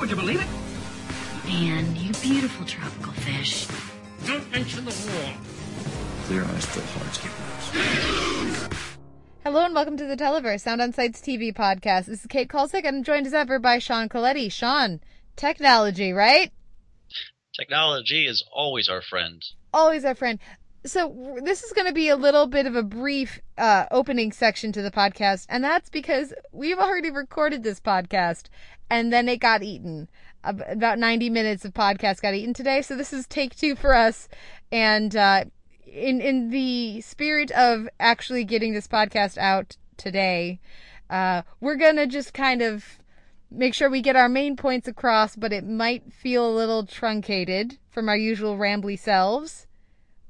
Would you believe it? Man, you beautiful tropical fish. Don't mention the war. Clear eyes, full hearts, get loose. Hello and welcome to the Televerse, Sound on Sight's TV podcast. This is Kate Kulzick and I'm joined as ever by Sean Colletti. Sean, technology, right? Technology is always our friend. Always our friend. So this is going to be a little bit of a brief uh, opening section to the podcast, and that's because we've already recorded this podcast, and then it got eaten. About 90 minutes of podcast got eaten today, so this is take two for us. And uh, in in the spirit of actually getting this podcast out today, uh, we're gonna just kind of make sure we get our main points across, but it might feel a little truncated from our usual rambly selves.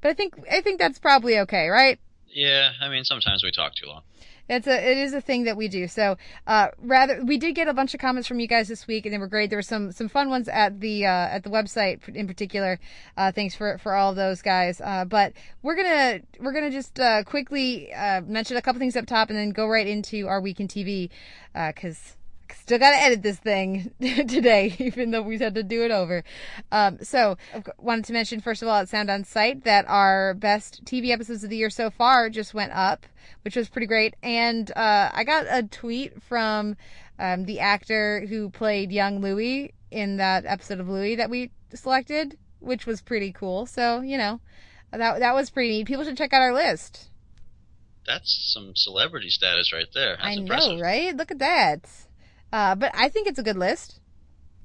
But I think I think that's probably okay, right? Yeah, I mean, sometimes we talk too long. It's a it is a thing that we do. So uh, rather, we did get a bunch of comments from you guys this week, and they were great. There were some some fun ones at the uh, at the website in particular. Uh, thanks for for all those guys. Uh, but we're gonna we're gonna just uh, quickly uh, mention a couple things up top, and then go right into our week in TV because. Still got to edit this thing today, even though we had to do it over. Um, so, I wanted to mention first of all at Sound on Sight that our best TV episodes of the year so far just went up, which was pretty great. And uh, I got a tweet from um, the actor who played young Louis in that episode of Louis that we selected, which was pretty cool. So, you know, that that was pretty neat. People should check out our list. That's some celebrity status right there. That's I know, impressive. right? Look at that. Uh, but I think it's a good list.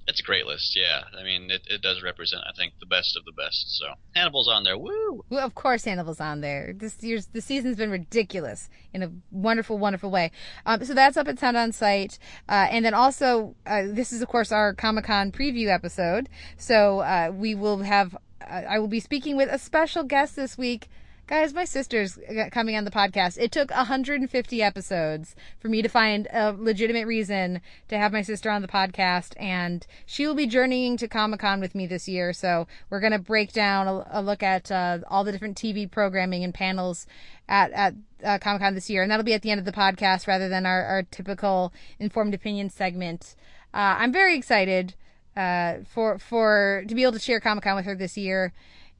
It's a great list, yeah. I mean, it, it does represent, I think, the best of the best. So Hannibal's on there. Woo! Well, of course, Hannibal's on there. This year's the season's been ridiculous in a wonderful, wonderful way. Um, so that's up at Sound on Sight, uh, and then also uh, this is of course our Comic Con preview episode. So uh, we will have uh, I will be speaking with a special guest this week. Guys, my sister's uh, coming on the podcast. It took 150 episodes for me to find a legitimate reason to have my sister on the podcast, and she will be journeying to Comic Con with me this year. So we're going to break down a, a look at uh, all the different TV programming and panels at at uh, Comic Con this year, and that'll be at the end of the podcast rather than our, our typical informed opinion segment. Uh, I'm very excited uh, for for to be able to share Comic Con with her this year.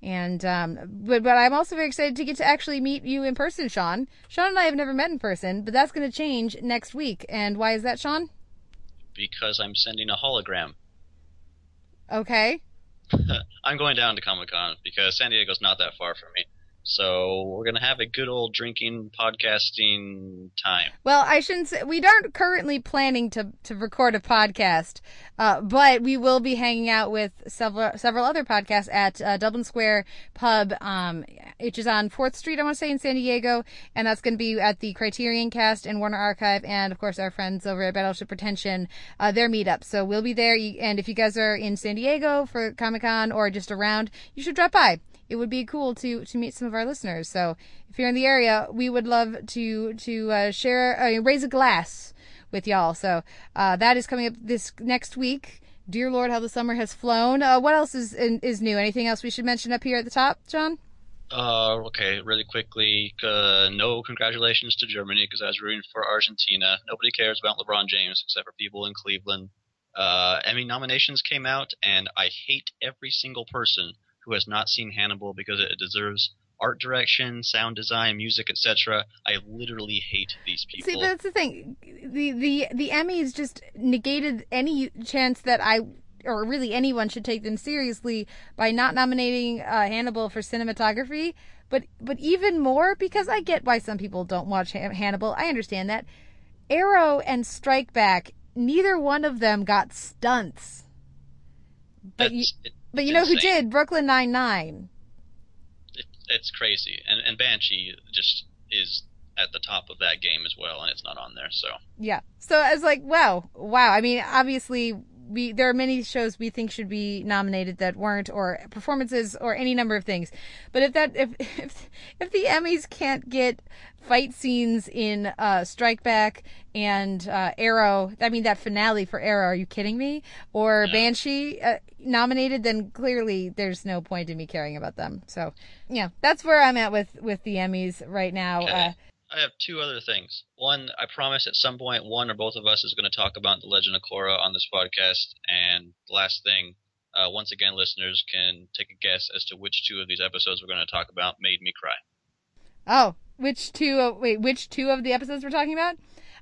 And um, but but I'm also very excited to get to actually meet you in person, Sean. Sean and I have never met in person, but that's going to change next week. And why is that, Sean? Because I'm sending a hologram. Okay. I'm going down to Comic Con because San Diego's not that far from me. So we're gonna have a good old drinking podcasting time. Well, I shouldn't say we aren't currently planning to to record a podcast, uh, but we will be hanging out with several several other podcasts at uh, Dublin Square Pub, um, which is on Fourth Street, I want to say in San Diego, and that's going to be at the Criterion Cast and Warner Archive, and of course our friends over at Battleship Pretension, uh, their meetup. So we'll be there, and if you guys are in San Diego for Comic Con or just around, you should drop by it would be cool to to meet some of our listeners. So if you're in the area, we would love to to uh, share uh, raise a glass with y'all. So uh, that is coming up this next week. Dear Lord, how the summer has flown. Uh, what else is is new? Anything else we should mention up here at the top, John? Uh, okay, really quickly. Uh, no congratulations to Germany because I was rooting for Argentina. Nobody cares about LeBron James except for people in Cleveland. Uh, Emmy nominations came out, and I hate every single person who has not seen Hannibal because it deserves art direction, sound design, music, etc. I literally hate these people. See, that's the thing. The the the Emmys just negated any chance that I or really anyone should take them seriously by not nominating uh, Hannibal for cinematography. But but even more because I get why some people don't watch Han- Hannibal. I understand that. Arrow and Strike Back, neither one of them got stunts. But you, it- but you know who did? Brooklyn Nine Nine. It, it's crazy, and and Banshee just is at the top of that game as well, and it's not on there. So Yeah. So I was like, wow, wow. I mean, obviously we there are many shows we think should be nominated that weren't, or performances, or any number of things. But if that if if if the Emmys can't get fight scenes in uh, Strike Back and uh, Arrow, I mean that finale for Arrow, are you kidding me? Or Banshee uh, nominated, then clearly there's no point in me caring about them. So yeah, that's where I'm at with with the Emmys right now. Okay. Uh, I have two other things. One, I promise at some point one or both of us is going to talk about the Legend of Korra on this podcast. And last thing, uh, once again, listeners can take a guess as to which two of these episodes we're going to talk about made me cry. Oh, which two? Of, wait, which two of the episodes we're talking about?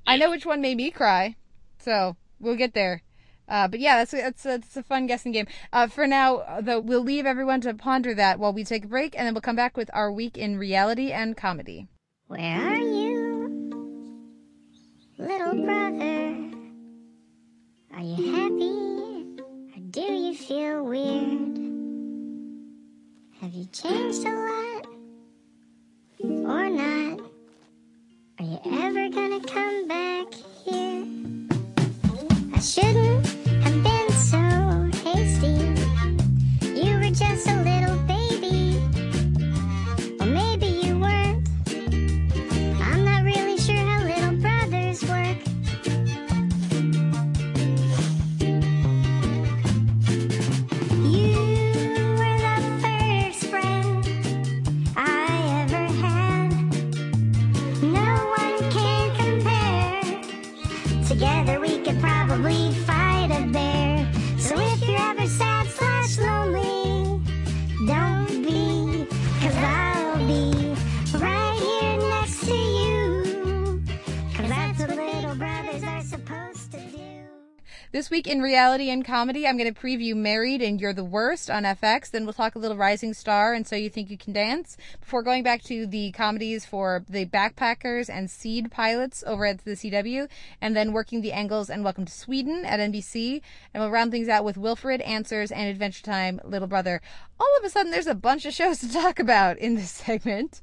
I know which one made me cry, so we'll get there. Uh, but yeah, that's that's a, that's a fun guessing game. Uh, for now, uh, though, we'll leave everyone to ponder that while we take a break, and then we'll come back with our week in reality and comedy. Where are you, little brother? Are you happy or do you feel weird? Have you changed a lot or not? Are you ever gonna come back here? I shouldn't Together This week in reality and comedy, I'm going to preview Married and You're the Worst on FX. Then we'll talk a little Rising Star and So You Think You Can Dance before going back to the comedies for the Backpackers and Seed pilots over at the CW, and then Working the Engels and Welcome to Sweden at NBC. And we'll round things out with Wilfred, Answers, and Adventure Time, Little Brother. All of a sudden, there's a bunch of shows to talk about in this segment.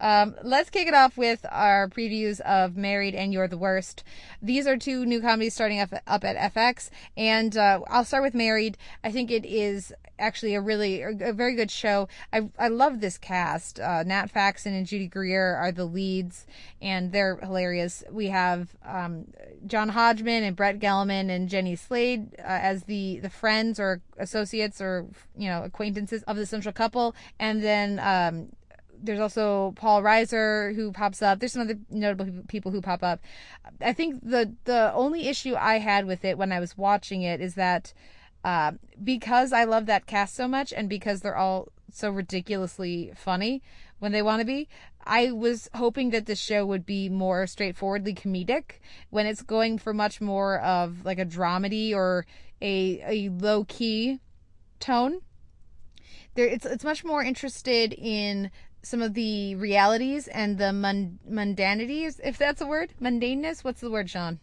Um, let's kick it off with our previews of Married and You're the Worst. These are two new comedies starting up, up at FX, and uh, I'll start with Married. I think it is actually a really a very good show. I I love this cast. Uh, Nat Faxon and Judy Greer are the leads, and they're hilarious. We have um, John Hodgman and Brett Gelman and Jenny Slate uh, as the the friends or associates or you know acquaintances of the central couple, and then. Um, there's also Paul Reiser who pops up. There's some other notable people who pop up. I think the the only issue I had with it when I was watching it is that uh, because I love that cast so much and because they're all so ridiculously funny when they want to be, I was hoping that this show would be more straightforwardly comedic when it's going for much more of like a dramedy or a a low key tone. There, it's it's much more interested in some of the realities and the mun- mundanities, if that's a word, mundaneness. What's the word, Sean?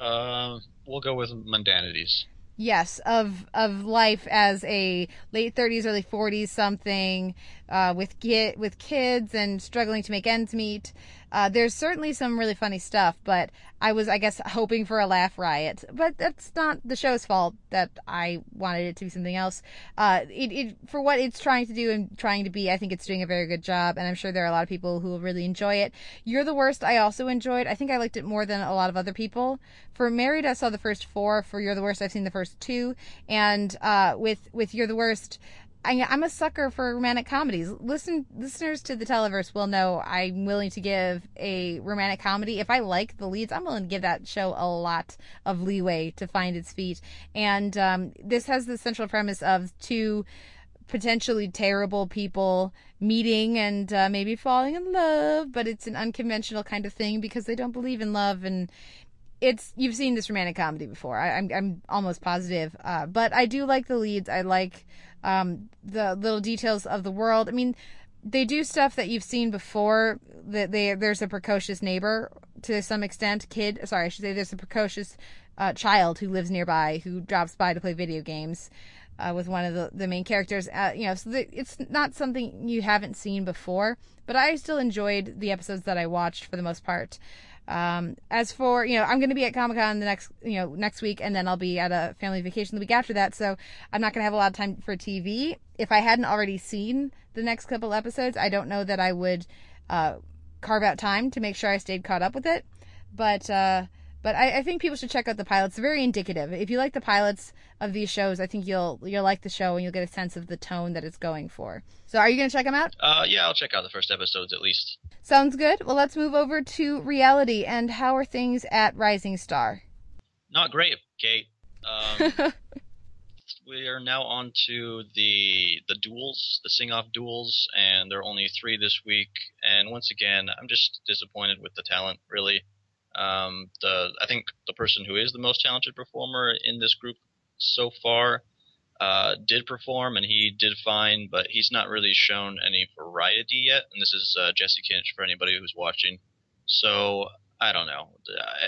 Uh, we'll go with mundanities. Yes, of of life as a late thirties, early forties something, uh, with get with kids and struggling to make ends meet. Uh, there's certainly some really funny stuff, but I was, I guess, hoping for a laugh riot. But that's not the show's fault that I wanted it to be something else. Uh, it, it for what it's trying to do and trying to be, I think it's doing a very good job, and I'm sure there are a lot of people who will really enjoy it. You're the worst. I also enjoyed. I think I liked it more than a lot of other people. For Married, I saw the first four. For You're the Worst, I've seen the first two, and uh, with with You're the Worst. I, I'm a sucker for romantic comedies. Listen, listeners to the Televerse will know I'm willing to give a romantic comedy. If I like the leads, I'm willing to give that show a lot of leeway to find its feet. And um, this has the central premise of two potentially terrible people meeting and uh, maybe falling in love, but it's an unconventional kind of thing because they don't believe in love and it's you've seen this romantic comedy before. I, am I'm, I'm almost positive, uh, but I do like the leads. I like um, the little details of the world. I mean, they do stuff that you've seen before. That they there's a precocious neighbor to some extent, kid. Sorry, I should say there's a precocious uh, child who lives nearby who drops by to play video games. Uh, with one of the, the main characters, uh, you know, so the, it's not something you haven't seen before, but I still enjoyed the episodes that I watched for the most part. Um, as for you know, I'm going to be at Comic Con the next you know next week, and then I'll be at a family vacation the week after that. So I'm not going to have a lot of time for TV. If I hadn't already seen the next couple episodes, I don't know that I would uh, carve out time to make sure I stayed caught up with it. But uh, but I, I think people should check out the pilots. It's very indicative. If you like the pilots of these shows, I think you'll you'll like the show and you'll get a sense of the tone that it's going for. So are you going to check them out? Uh, yeah, I'll check out the first episodes at least. Sounds good. Well, let's move over to reality and how are things at Rising Star? Not great, Kate. Um, we are now on to the the duels, the sing off duels, and there are only three this week. And once again, I'm just disappointed with the talent. Really, um, the I think the person who is the most talented performer in this group so far uh, did perform, and he did fine, but he's not really shown any variety yet. And this is uh, Jesse Kinch for anybody who's watching. So I don't know.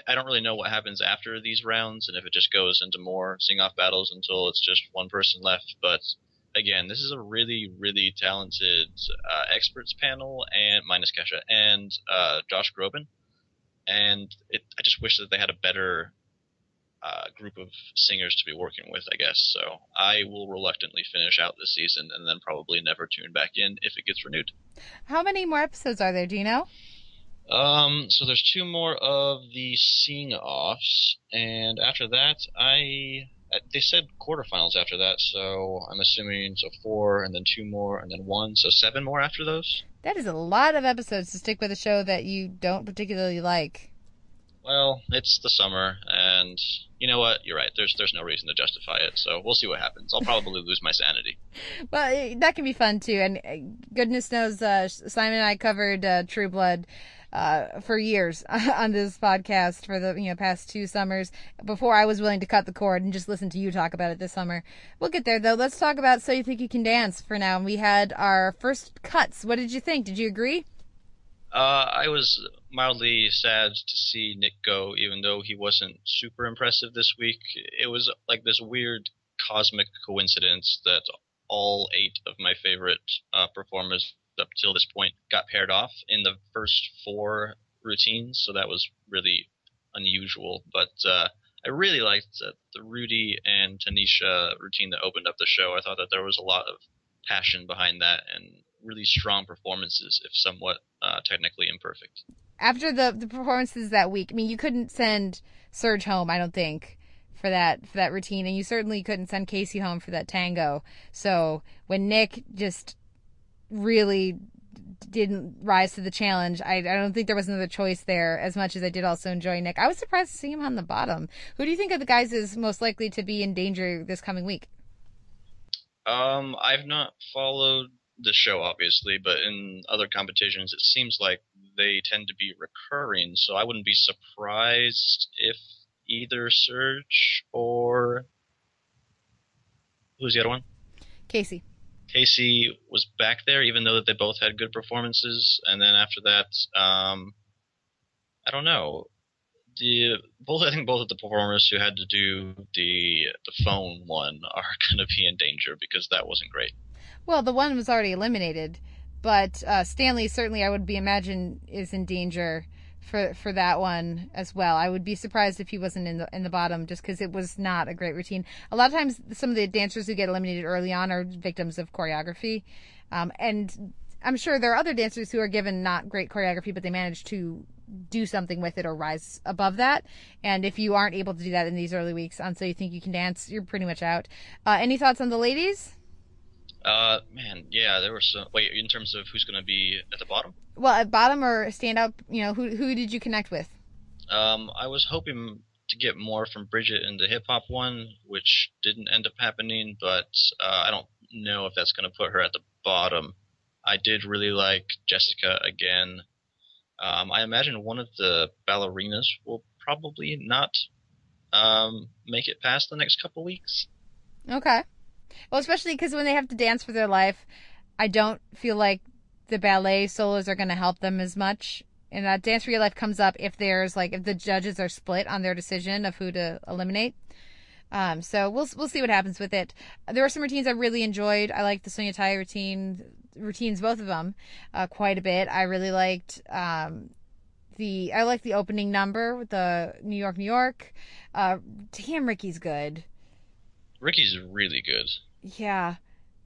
I, I don't really know what happens after these rounds, and if it just goes into more sing-off battles until it's just one person left. But again, this is a really, really talented uh, experts panel, and minus Kesha and uh, Josh Groban, and it, I just wish that they had a better uh, group of singers to be working with, I guess. So I will reluctantly finish out this season and then probably never tune back in if it gets renewed. How many more episodes are there? Do you know? Um, so there's two more of the sing offs, and after that, I they said quarterfinals after that, so I'm assuming so four, and then two more, and then one, so seven more after those. That is a lot of episodes to stick with a show that you don't particularly like. Well, it's the summer, and you know what? You're right. There's there's no reason to justify it, so we'll see what happens. I'll probably lose my sanity. Well, eh, that can be fun too, and eh, goodness knows, uh, Simon and I covered uh, True Blood uh, for years on this podcast for the you know past two summers before I was willing to cut the cord and just listen to you talk about it this summer. We'll get there though. Let's talk about So You Think You Can Dance for now. We had our first cuts. What did you think? Did you agree? Uh, I was mildly sad to see Nick go, even though he wasn't super impressive this week. It was like this weird cosmic coincidence that all eight of my favorite uh, performers up till this point got paired off in the first four routines, so that was really unusual. But uh, I really liked uh, the Rudy and Tanisha routine that opened up the show. I thought that there was a lot of passion behind that and really strong performances, if somewhat uh, technically imperfect. After the the performances that week, I mean, you couldn't send Serge home, I don't think, for that for that routine, and you certainly couldn't send Casey home for that tango. So when Nick just really didn't rise to the challenge. I, I don't think there was another choice there as much as I did also enjoy Nick. I was surprised to see him on the bottom. Who do you think of the guys is most likely to be in danger this coming week? Um, I've not followed the show obviously, but in other competitions it seems like they tend to be recurring, so I wouldn't be surprised if either Serge or who's the other one? Casey. Casey was back there, even though that they both had good performances. And then after that, um, I don't know. The both I think both of the performers who had to do the the phone one are going to be in danger because that wasn't great. Well, the one was already eliminated, but uh, Stanley certainly I would be imagine is in danger for for that one as well. I would be surprised if he wasn't in the in the bottom just because it was not a great routine. A lot of times, some of the dancers who get eliminated early on are victims of choreography, um, and I'm sure there are other dancers who are given not great choreography, but they manage to do something with it or rise above that. And if you aren't able to do that in these early weeks on So You Think You Can Dance, you're pretty much out. Uh, any thoughts on the ladies? Uh, man, yeah, there were some. Wait, in terms of who's going to be at the bottom? Well, at bottom or stand up, you know, who who did you connect with? Um, I was hoping to get more from Bridget in the hip hop one, which didn't end up happening. But uh, I don't know if that's going to put her at the bottom. I did really like Jessica again. Um, I imagine one of the ballerinas will probably not um, make it past the next couple weeks. Okay. Well, especially because when they have to dance for their life, I don't feel like the ballet solos are going to help them as much. And that dance for your life comes up if there's like if the judges are split on their decision of who to eliminate. Um, so we'll we'll see what happens with it. There were some routines I really enjoyed. I liked the Sonya Tayeh routine routines, both of them, uh, quite a bit. I really liked um, the I like the opening number with the New York, New York. Uh, damn, Ricky's good. Ricky's really good. Yeah.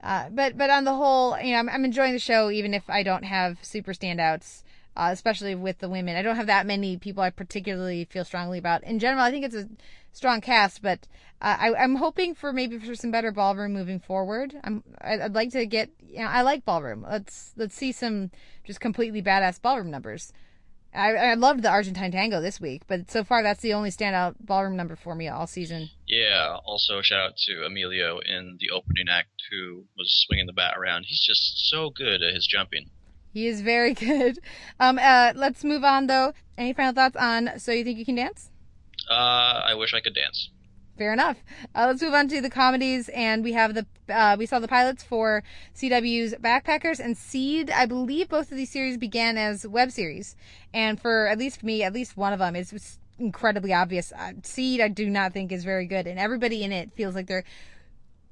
Uh, but but on the whole, you know, I'm, I'm enjoying the show even if I don't have super standouts, uh, especially with the women. I don't have that many people I particularly feel strongly about. In general, I think it's a strong cast, but uh, I, I'm hoping for maybe for some better ballroom moving forward. I'm I'd like to get you know I like ballroom. Let's let's see some just completely badass ballroom numbers. I, I loved the Argentine tango this week, but so far that's the only standout ballroom number for me all season. Yeah. Also, shout out to Emilio in the opening act who was swinging the bat around. He's just so good at his jumping. He is very good. Um, uh, let's move on though. Any final thoughts on So You Think You Can Dance? Uh, I wish I could dance. Fair enough. Uh, let's move on to the comedies, and we have the uh, we saw the pilots for CW's Backpackers and Seed. I believe both of these series began as web series, and for at least me, at least one of them is incredibly obvious. Uh, Seed, I do not think is very good, and everybody in it feels like they're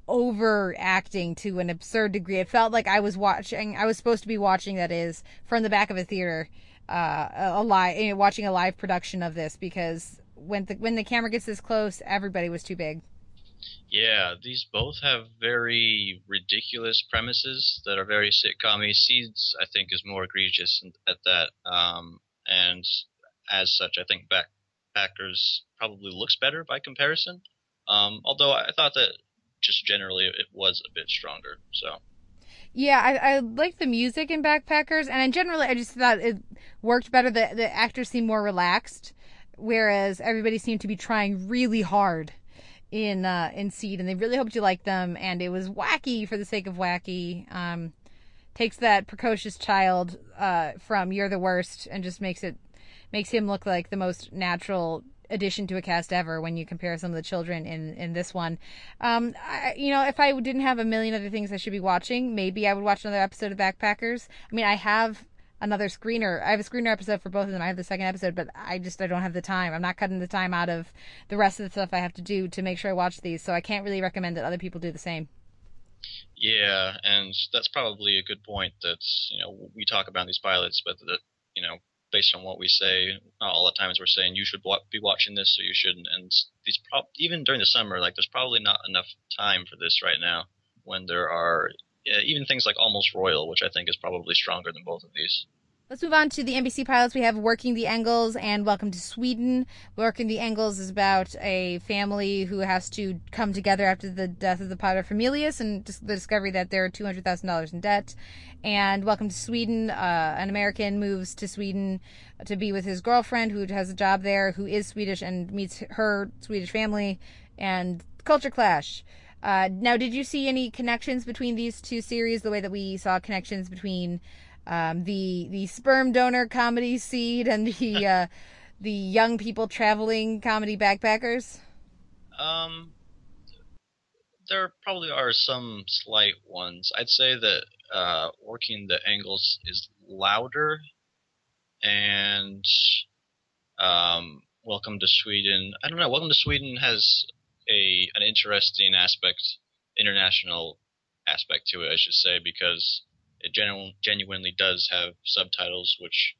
overacting to an absurd degree. It felt like I was watching, I was supposed to be watching, that is, from the back of a theater, uh, a live, watching a live production of this because when the when the camera gets this close, everybody was too big. Yeah, these both have very ridiculous premises that are very sitcom Seeds, I think, is more egregious at that. Um, and as such, I think Backpackers probably looks better by comparison. Um, although I thought that just generally it was a bit stronger. So. Yeah, I, I like the music in Backpackers, and in generally, I just thought it worked better. The the actors seemed more relaxed, whereas everybody seemed to be trying really hard in uh, in Seed, and they really hoped you liked them. And it was wacky for the sake of wacky. Um, takes that precocious child uh, from "You're the Worst" and just makes it makes him look like the most natural addition to a cast ever when you compare some of the children in in this one. Um, I, you know, if I didn't have a million other things I should be watching, maybe I would watch another episode of Backpackers. I mean, I have another screener. I have a screener episode for both of them. I have the second episode, but I just I don't have the time. I'm not cutting the time out of the rest of the stuff I have to do to make sure I watch these. So I can't really recommend that other people do the same. Yeah, and that's probably a good point. That you know we talk about these pilots, but that you know based on what we say, not all the times we're saying you should be watching this, so you shouldn't. And these pro- even during the summer, like there's probably not enough time for this right now. When there are yeah, even things like Almost Royal, which I think is probably stronger than both of these. Let's move on to the NBC pilots. We have Working the Engels and Welcome to Sweden. Working the Engels is about a family who has to come together after the death of the paterfamilias and the discovery that they're $200,000 in debt. And Welcome to Sweden, uh, an American moves to Sweden to be with his girlfriend who has a job there, who is Swedish and meets her Swedish family, and culture clash. Uh, now, did you see any connections between these two series the way that we saw connections between um, the the sperm donor comedy seed and the uh, the young people traveling comedy backpackers? Um, there probably are some slight ones. I'd say that uh, working the Engels is louder, and um, Welcome to Sweden. I don't know. Welcome to Sweden has a an interesting aspect, international aspect to it, I should say, because it genu- genuinely does have subtitles, which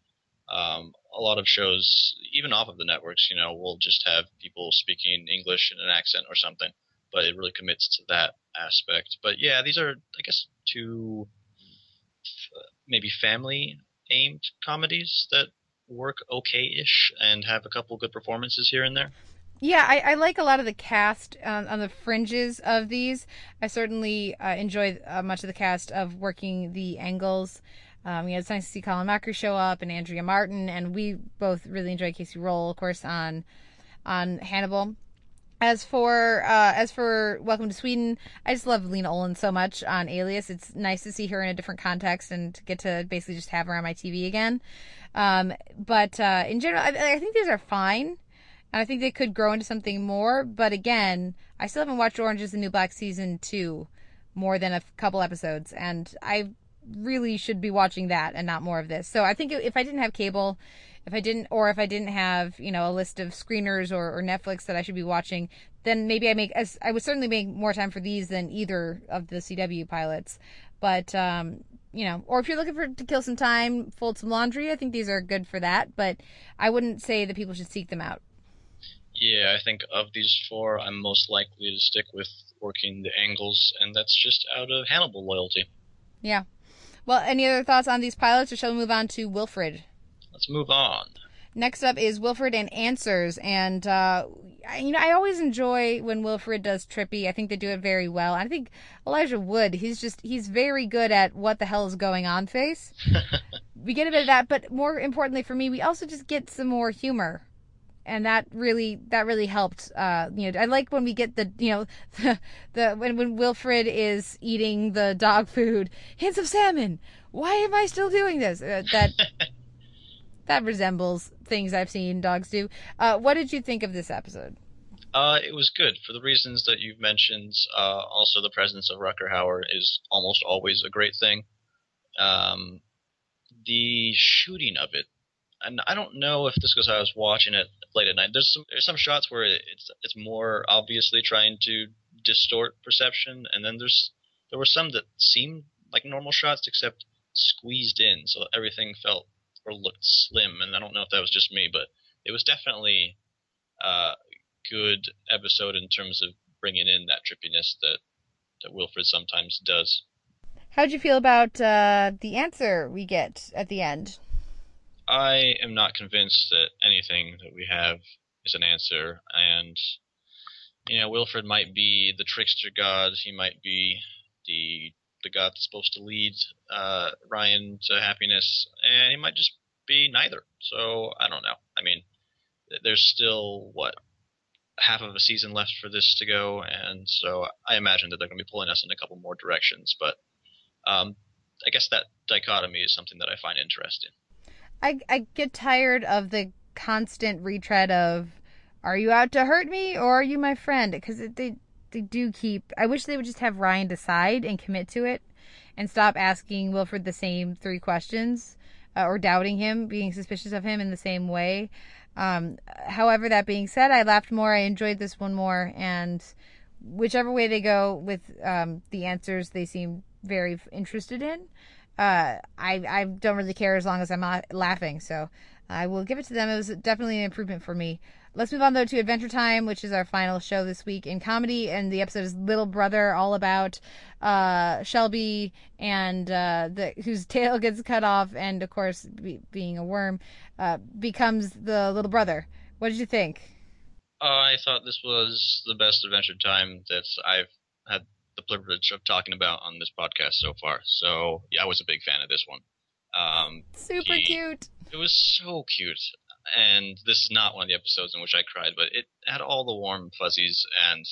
um, a lot of shows, even off of the networks, you know, will just have people speaking English in an accent or something, but it really commits to that aspect. But yeah, these are, I guess, two maybe family aimed comedies that work okay-ish and have a couple good performances here and there. Yeah, I, I, like a lot of the cast on, on the fringes of these. I certainly uh, enjoy uh, much of the cast of working the Engels. Um, know, it's nice to see Colin Mochrie show up and Andrea Martin, and we both really enjoy Kacey Rohl, of course, on on Hannibal. As for uh, as for Welcome to Sweden, I just love Lena Olin so much on Alias. It's nice to see her in a different context and to get to basically just have her on my TV again. Um, but uh, in general, I, I think these are fine. And I think they could grow into something more. But again, I still haven't watched Orange is the New Black season two more than a couple episodes. And I really should be watching that and not more of this. So I think if I didn't have cable, if I didn't, or if I didn't have, you know, a list of screeners or, or Netflix that I should be watching, then maybe I make, as I would certainly make more time for these than either of the CW pilots. But, um, you know, or if you're looking for to kill some time, fold some laundry, I think these are good for that. But I wouldn't say that people should seek them out. Yeah, I think of these four, I'm most likely to stick with working the Engels, and that's just out of Hannibal loyalty. Yeah. Well, any other thoughts on these pilots, or shall we move on to Wilfred? Let's move on. Next up is Wilfred and Answers, and uh, you know I always enjoy when Wilfred does trippy. I think they do it very well. I think Elijah Wood, he's just he's very good at what the hell is going on face. we get a bit of that, but more importantly for me, we also just get some more humor. And that really, that really helped. Uh, you know, I like when we get the, you know, the, the when when Wilfred is eating the dog food, hints of salmon. Why am I still doing this? Uh, that that resembles things I've seen dogs do. Uh, what did you think of this episode? Uh, it was good for the reasons that you've mentioned. Uh, also, the presence of Rutger Hauer is almost always a great thing. Um, the shooting of it, and I don't know if this because I was watching it late at night. There's some there's some shots where it's it's more obviously trying to distort perception, and then there's there were some that seemed like normal shots except squeezed in, so everything felt or looked slim. And I don't know if that was just me, but it was definitely a good episode in terms of bringing in that trippiness that that Wilfred sometimes does. How'd you feel about uh, the answer we get at the end? I am not convinced that anything that we have is an answer, and you know, Wilfred might be the trickster god. He might be the the god that's supposed to lead uh, Ryan to happiness, and he might just be neither. So I don't know. I mean, there's still what half of a season left for this to go, and so I imagine that they're going to be pulling us in a couple more directions. But um, I guess that dichotomy is something that I find interesting. I I get tired of the constant retread of, "Are you out to hurt me or are you my friend?" Because they they do keep. I wish they would just have Ryan decide and commit to it, and stop asking Wilfred the same three questions, uh, or doubting him, being suspicious of him in the same way. Um, however, that being said, I laughed more. I enjoyed this one more, and whichever way they go with um, the answers, they seem very interested in. Uh, I I don't really care as long as I'm not laughing, so I will give it to them. It was definitely an improvement for me. Let's move on though to Adventure Time, which is our final show this week in comedy, and the episode is Little Brother, all about uh, Shelby and uh, the whose tail gets cut off, and of course, be, being a worm, uh, becomes the little brother. What did you think? I thought this was the best Adventure Time that I've had the privilege of talking about on this podcast so far. So yeah, I was a big fan of this one. Um, Super he- cute. It was so cute. And this is not one of the episodes in which I cried, but it had all the warm fuzzies and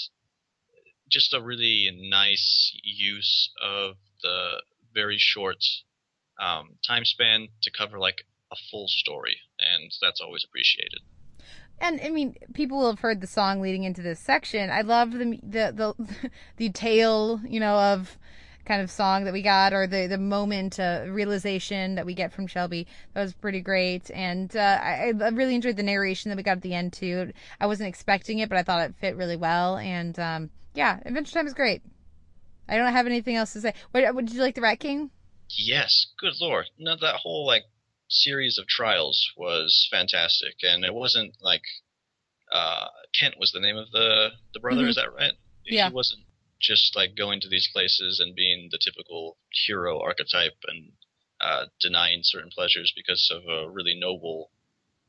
just a really nice use of the very short um, time span to cover like a full story, and that's always appreciated. And I mean, people will have heard the song leading into this section. I love the the the, the tale, you know, of kind of song that we got, or the the moment uh, realization that we get from Shelby. That was pretty great, and uh, I, I really enjoyed the narration that we got at the end too. I wasn't expecting it, but I thought it fit really well, and um, yeah, Adventure Time is great. I don't have anything else to say. What, what did you like the Rat King? Yes, good lord. No, that whole like series of trials was fantastic, and it wasn't like uh, Kent was the name of the the brother. Mhm. Is that right? Yeah. He wasn't just like going to these places and being the typical hero archetype and uh, denying certain pleasures because of a really noble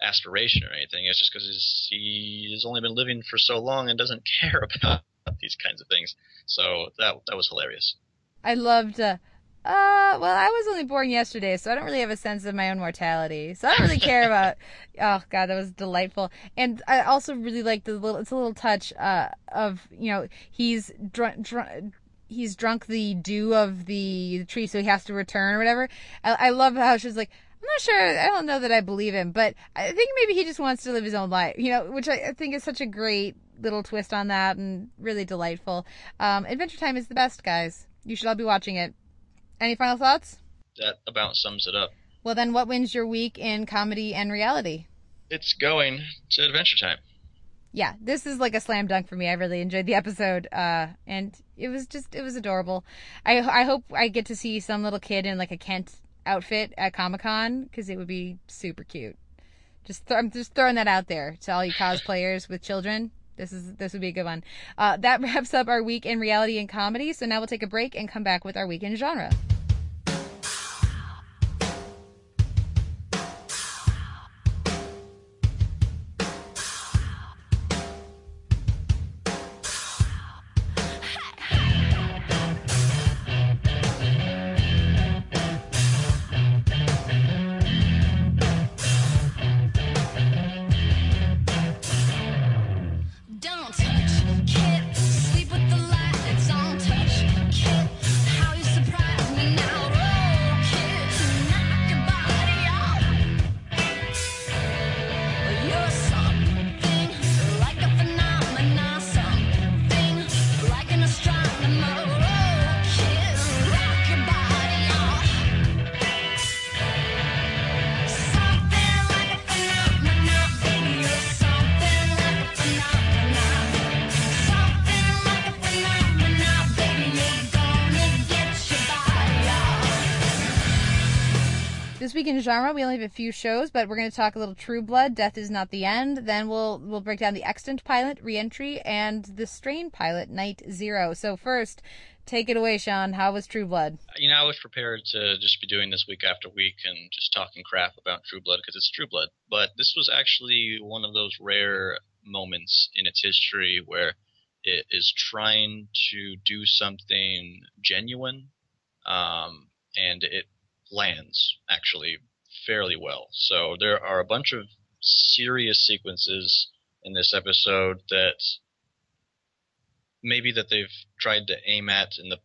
aspiration or anything. It's just because he has only been living for so long and doesn't care about these kinds of things. So that that was hilarious. I loved. Uh, uh, well, I was only born yesterday, so I don't really have a sense of my own mortality. So I don't really care about. Oh God, that was delightful, and I also really like the little. It's a little touch uh, of you know he's drunk. Dr- he's drunk the dew of the tree, so he has to return or whatever. I, I love how she's like. I'm not sure. I don't know that I believe him, but I think maybe he just wants to live his own life, you know, which I, I think is such a great little twist on that and really delightful. Um, Adventure Time is the best, guys. You should all be watching it. Any final thoughts? That about sums it up. Well, then, what wins your week in comedy and reality? It's going to Adventure Time. yeah, this is like a slam dunk for me. I really enjoyed the episode, uh, and it was just it was adorable. I I hope I get to see some little kid in like a Kent outfit at Comic Con because it would be super cute. Just th- I'm just throwing that out there to all you cosplayers with children. This is this would be a good one. Uh, that wraps up our week in reality and comedy. So now we'll take a break and come back with our week in genre. In genre, we only have a few shows, but we're going to talk a little True Blood, Death is Not the End. Then we'll we'll break down the Extant pilot, Reentry, and the Strain pilot, Night Zero. So first, take it away, Sean. How was True Blood? You know, I was prepared to just be doing this week after week and just talking crap about True Blood because it's True Blood. But this was actually one of those rare moments in its history where it is trying to do something genuine, um, and it lands actually fairly well. So there are a bunch of serious sequences in this episode that maybe that they've tried to aim at in the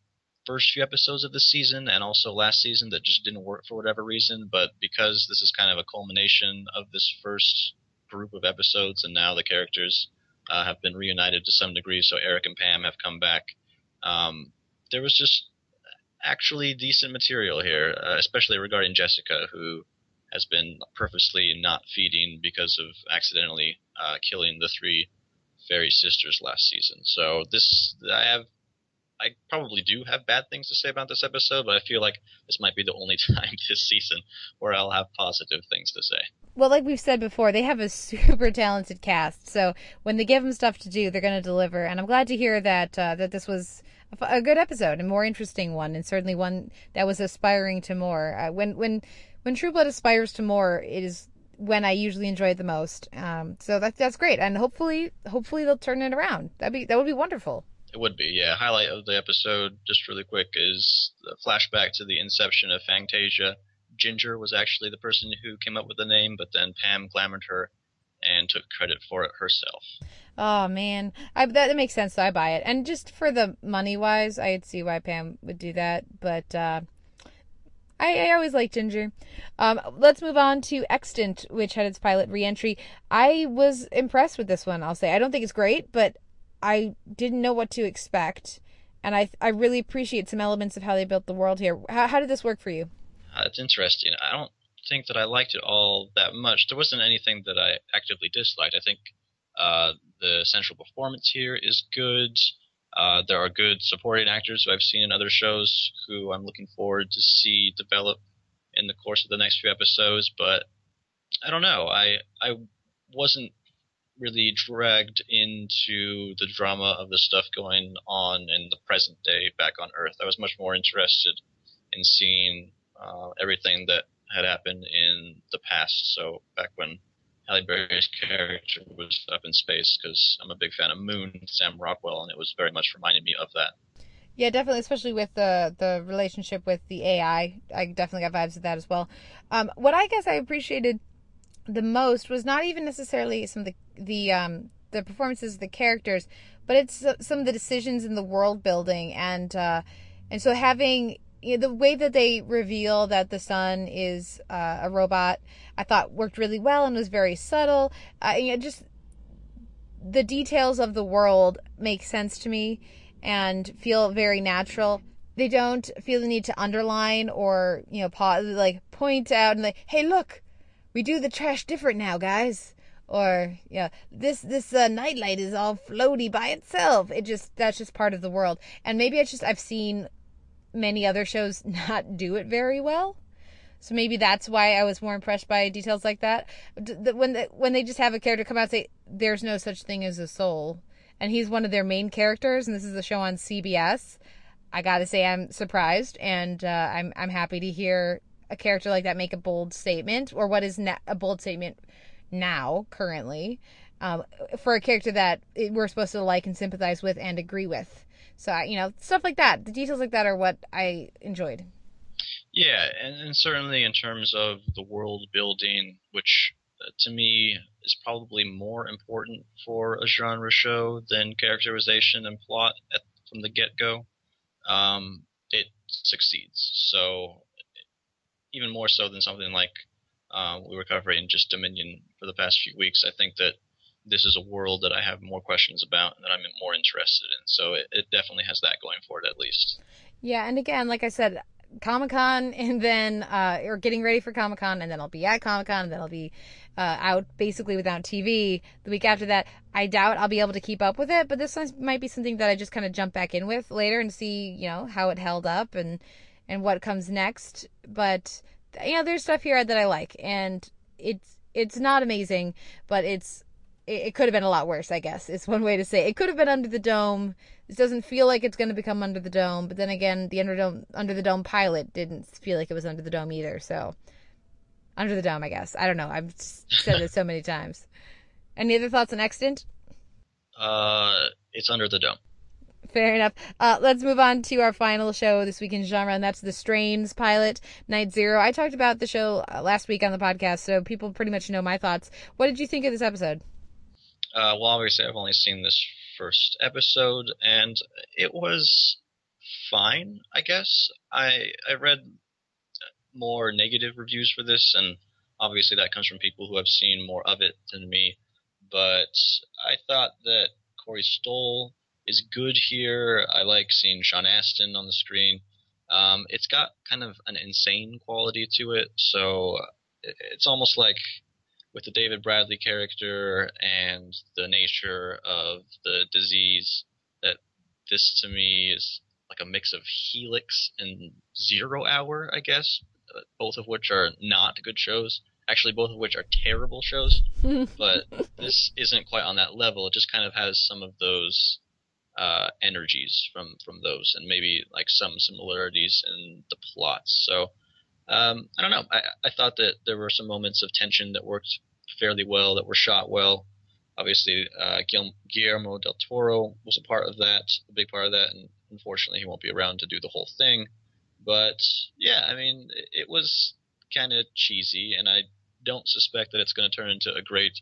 first few episodes of the season and also last season that just didn't work for whatever reason. But because this is kind of a culmination of this first group of episodes, and now the characters uh, have been reunited to some degree, so Eric and Pam have come back. Um, there was just actually decent material here, uh, especially regarding Jessica, who has been purposely not feeding because of accidentally uh, killing the three fairy sisters last season. So this, I have, I probably do have bad things to say about this episode, but I feel like this might be the only time this season where I'll have positive things to say. Well, like we've said before, they have a super talented cast. So when they give them stuff to do, they're going to deliver. And I'm glad to hear that uh, that this was a, good episode, a more interesting one, and certainly one that was aspiring to more. Uh, when when when True Blood aspires to more, it is when I usually enjoy it the most. Um, so that that's great, and hopefully hopefully they'll turn it around. That'd be that would be wonderful. It would be, yeah. Highlight of the episode, just really quick, is the flashback to the inception of Fangtasia. Ginger was actually the person who came up with the name, but then Pam glamored her and took credit for it herself. Oh man, I, that, that makes sense. So I buy it, and just for the money wise, I'd see why Pam would do that. But uh, I, I always like Ginger. Um, let's move on to Extant, which had its pilot reentry. I was impressed with this one. I'll say I don't think it's great, but I didn't know what to expect, and I I really appreciate some elements of how they built the world here. How, how did this work for you? Uh, it's interesting. I don't think that I liked it all that much. There wasn't anything that I actively disliked. I think uh, the central performance here is good. Uh, there are good supporting actors who I've seen in other shows who I'm looking forward to see develop in the course of the next few episodes. But I don't know. I I wasn't really dragged into the drama of the stuff going on in the present day back on Earth. I was much more interested in seeing uh, everything that had happened in the past. So back when Halle Berry's character was up in space, because I'm a big fan of Moon, Sam Rockwell, and it was very much reminding me of that. Yeah, definitely, especially with the the relationship with the AI. I definitely got vibes of that as well. Um, what I guess I appreciated the most was not even necessarily some of the the um, the performances of the characters, but it's uh, some of the decisions in the world building and uh, and so having you know, the way that they reveal that the son is uh, a robot, I thought worked really well and was very subtle. Uh, you know, just the details of the world make sense to me and feel very natural. They don't feel the need to underline or you know pause, like point out and like, hey, look, we do the trash different now, guys. or yeah, this this uh, nightlight is all floaty by itself. It just that's just part of the world, and maybe it's just I've seen many other shows not do it very well. So maybe that's why I was more impressed by details like that. When the, when they just have a character come out and say there's no such thing as a soul, and he's one of their main characters, and this is a show on CBS. I gotta say I'm surprised, and uh, I'm I'm happy to hear a character like that make a bold statement, or what is a bold statement now currently, um, for a character that we're supposed to like and sympathize with and agree with. So I- you know stuff like that. The details like that are what I enjoyed. Yeah, and, and certainly in terms of the world building, which uh, to me is probably more important for a genre show than characterization and plot at, from the get go, um, it succeeds. So even more so than something like uh, we were covering just Dominion for the past few weeks, I think that this is a world that I have more questions about and that I'm more interested in. So it, it definitely has that going for it at least. Yeah, and again, like I said, Comic Con, and then uh, or getting ready for Comic Con, and then I'll be at Comic Con, and then I'll be uh, out basically without TV the week after that. I doubt I'll be able to keep up with it, but this might be something that I just kind of jump back in with later and see, you know, how it held up and and what comes next. But you know, there's stuff here that I like, and it's it's not amazing, but it's it, could have been a lot worse. I guess is one way to say it. it could have been under the dome. This doesn't feel like it's going to become under the dome, but then again, the under dome under the dome pilot didn't feel like it was under the dome either. So under the dome, I guess. I don't know. I've said it so many times. Any other thoughts on Extant? Uh, it's under the dome. Fair enough. Uh, let's move on to our final show this week in genre, and that's the Strain's pilot, Night Zero. I talked about the show uh, last week on the podcast, so people pretty much know my thoughts. What did you think of this episode? Uh, well, obviously, I've only seen this first episode, and it was fine, I guess. I I read more negative reviews for this, and obviously that comes from people who have seen more of it than me. But I thought that Corey Stoll is good here. I like seeing Sean Astin on the screen. Um, it's got kind of an insane quality to it, so it's almost like with the David Bradley character and the nature of the disease that this to me is like a mix of Helix and Zero Hour, I guess, uh, both of which are not good shows. Actually, both of which are terrible shows. but this isn't quite on that level. It just kind of has some of those uh, energies from from those, and maybe like some similarities in the plots. So um, I don't know. I, I thought that there were some moments of tension that worked fairly well, that were shot well. Obviously, uh, Guillermo del Toro was a part of that, a big part of that, and unfortunately, he won't be around to do the whole thing. But yeah, I mean, it, it was kind of cheesy, and I don't suspect that it's going to turn into a great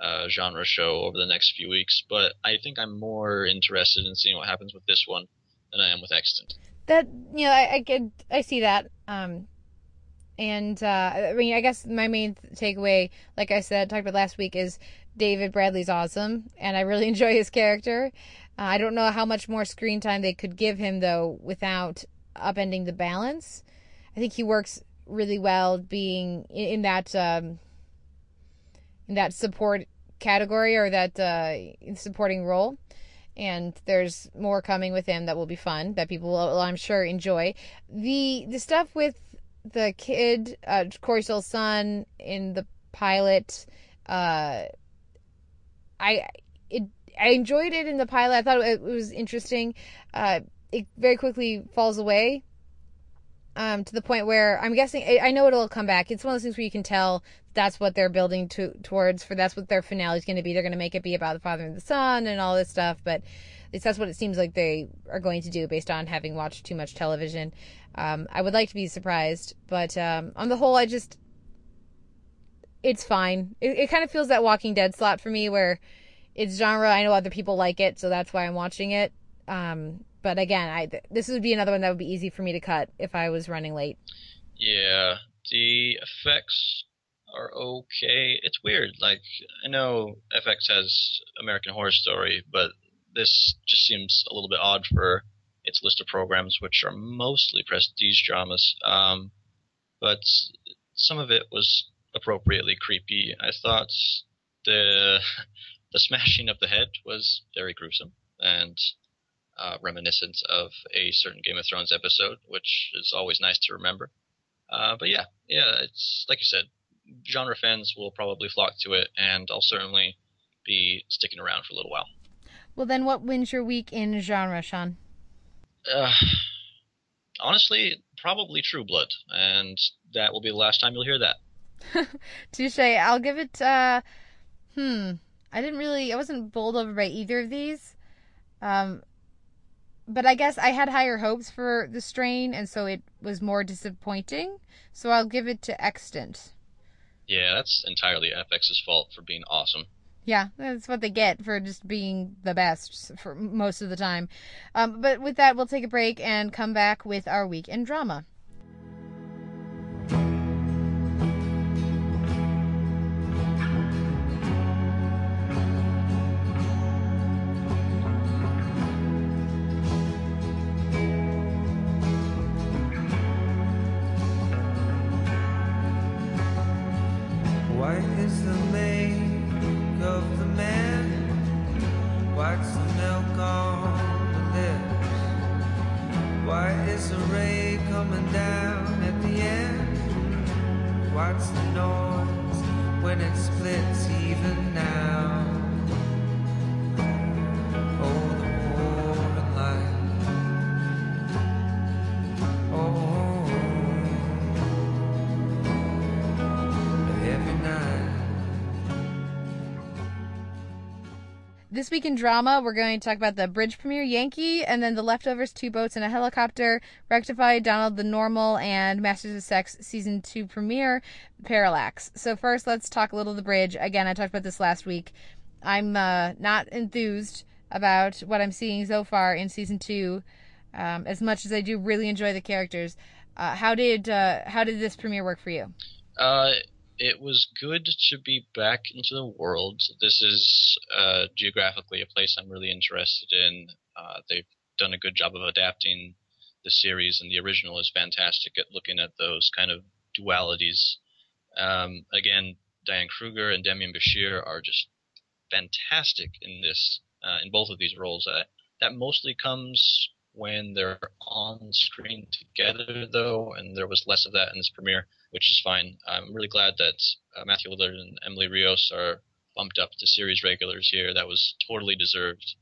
uh, genre show over the next few weeks. But I think I'm more interested in seeing what happens with this one than I am with Extant. That you know, I I, get, I see that. Um, and uh, I mean, I guess my main takeaway, like I said, talked about last week, is David Bradley's awesome, and I really enjoy his character. Uh, I don't know how much more screen time they could give him though, without upending the balance. I think he works really well being in, that um, in that support category or that uh, supporting role and there's more coming with him that will be fun that people will I'm sure enjoy. The the stuff with the kid, uh, Corey Stoll's son in the pilot, uh, I it I enjoyed it in the pilot. I thought it, was interesting. Uh, it very quickly falls away. Um, to the point where I'm guessing I, I know it'll come back. It's one of those things where you can tell that's what they're building to towards. For that's what their finale is going to be. They're going to make it be about the father and the son and all this stuff. But it's, that's what it seems like they are going to do based on having watched too much television. Um, I would like to be surprised, but um, on the whole, I just it's fine. It, it kind of feels that Walking Dead slot for me, where it's genre. I know other people like it, so that's why I'm watching it. Um, but again, I th- this would be another one that would be easy for me to cut if I was running late. Yeah, the effects are okay. It's weird. Like I know FX has American Horror Story, but this just seems a little bit odd for its list of programs, which are mostly prestige dramas. Um, but some of it was appropriately creepy. I thought the the smashing of the head was very gruesome and uh, reminiscent of a certain Game of Thrones episode, which is always nice to remember. Uh, but yeah, yeah, it's like you said, genre fans will probably flock to it, and I'll certainly be sticking around for a little while. Well, then, what wins your week in genre, Sean? Uh, honestly, probably True Blood, and that will be the last time you'll hear that. Touche. I'll give it. Uh, hmm. I didn't really. I wasn't bowled over by either of these. Um, but I guess I had higher hopes for the strain, and so it was more disappointing. So I'll give it to Extant. Yeah, that's entirely FX's fault for being awesome. Yeah, that's what they get for just being the best for most of the time. Um, but with that, we'll take a break and come back with our week in drama. This week in drama, we're going to talk about the bridge premiere Yankee, and then the leftovers, two boats and a helicopter, Rectify, Donald the Normal, and Masters of Sex season two premiere Parallax. So first, let's talk a little the bridge. Again, I talked about this last week. I'm uh, not enthused about what I'm seeing so far in season two, um, as much as I do really enjoy the characters. Uh, how did uh, how did this premiere work for you? It was good to be back into the world. This is uh, geographically a place I'm really interested in. Uh, they've done a good job of adapting the series, and the original is fantastic at looking at those kind of dualities. Um, again, Diane Kruger and Demián Bichir are just fantastic in this, uh, in both of these roles. Uh, that mostly comes when they're on screen together, though, and there was less of that in this premiere, which is fine. I'm really glad that uh, Matthew Lillard and Emily Rios are bumped up to series regulars here. That was totally deserved.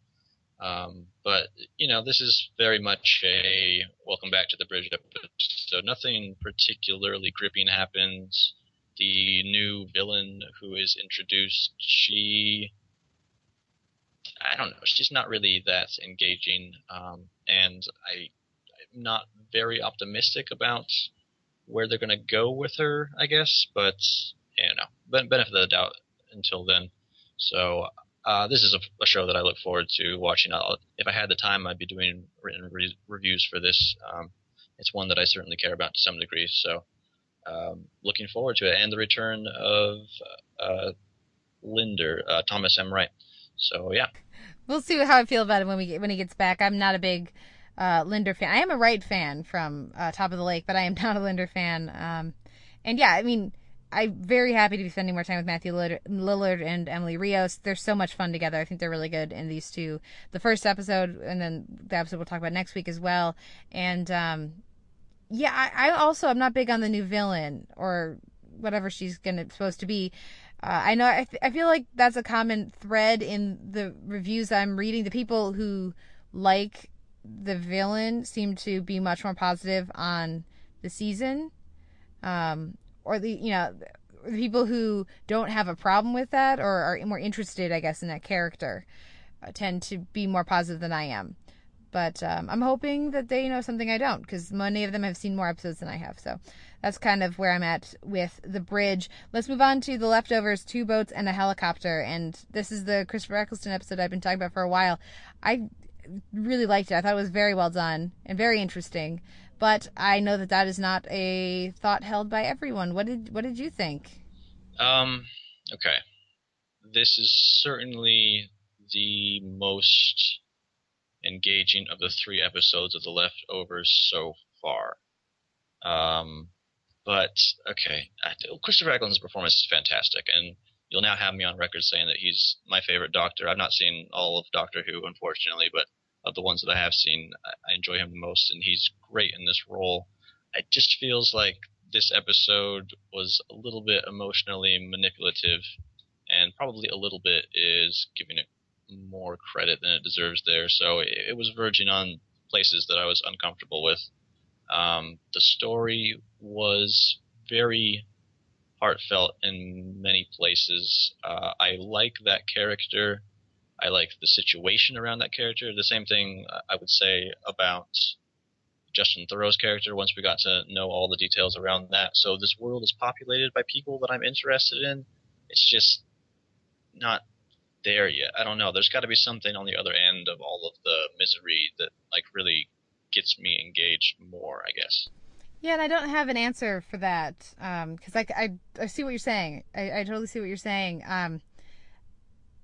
Um, but you know, this is very much a welcome back to the bridge episode. Nothing particularly gripping happens. The new villain who is introduced, she I don't know. She's not really that engaging, um, and I, I'm not very optimistic about where they're going to go with her. I guess, but you know, ben- benefit of the doubt until then. So uh, this is a, a show that I look forward to watching. I'll, if I had the time, I'd be doing written re- reviews for this. Um, it's one that I certainly care about to some degree. So um, looking forward to it, and the return of uh, Linder, uh, Thomas M. Wright. So yeah. We'll see how I feel about him when we get, when he gets back. I'm not a big uh, Linder fan. I am a Wright fan from uh, Top of the Lake, but I am not a Linder fan. Um, and yeah, I mean, I'm very happy to be spending more time with Matthew Lillard, and Emily Rios. They're so much fun together. I think they're really good in these two. The first episode, and then the episode we'll talk about next week as well. And um, yeah, I, I also I'm not big on the new villain or whatever she's gonna supposed to be. Uh, I know I, th- I feel like that's a common thread in the reviews I'm reading. The people who like the villain seemed to be much more positive on the season, um, or the you know the people who don't have a problem with that or are more interested, I guess, in that character uh, tend to be more positive than I am. But um, I'm hoping that they know something I don't, because many of them have seen more episodes than I have. So that's kind of where I'm at with the bridge. Let's move on to the leftovers: two boats and a helicopter. And this is the Christopher Eccleston episode I've been talking about for a while. I really liked it. I thought it was very well done and very interesting. But I know that that is not a thought held by everyone. What did What did you think? Um, okay. This is certainly the most engaging of the three episodes of The Leftovers so far. Um, but, okay. Christopher Eccleston's performance is fantastic, and you'll now have me on record saying that he's my favorite Doctor. I've not seen all of Doctor Who, unfortunately, but of the ones that I have seen, I, enjoy him the most, and he's great in this role. It just feels like this episode was a little bit emotionally manipulative, and probably a little bit is giving it more credit than it deserves there. So it, it was verging on places that I was uncomfortable with. Um, the story was very heartfelt in many places. Uh, I like that character. I like the situation around that character. The same thing uh, I would say about Justin Theroux's character once we got to know all the details around that. So this world is populated by people that I'm interested in. It's just not there yet. I don't know. There's got to be something on the other end of all of the misery that like really gets me engaged more, I guess. Yeah, and I don't have an answer for that because I, I, I see what you're saying. I, I totally see what you're saying. Um,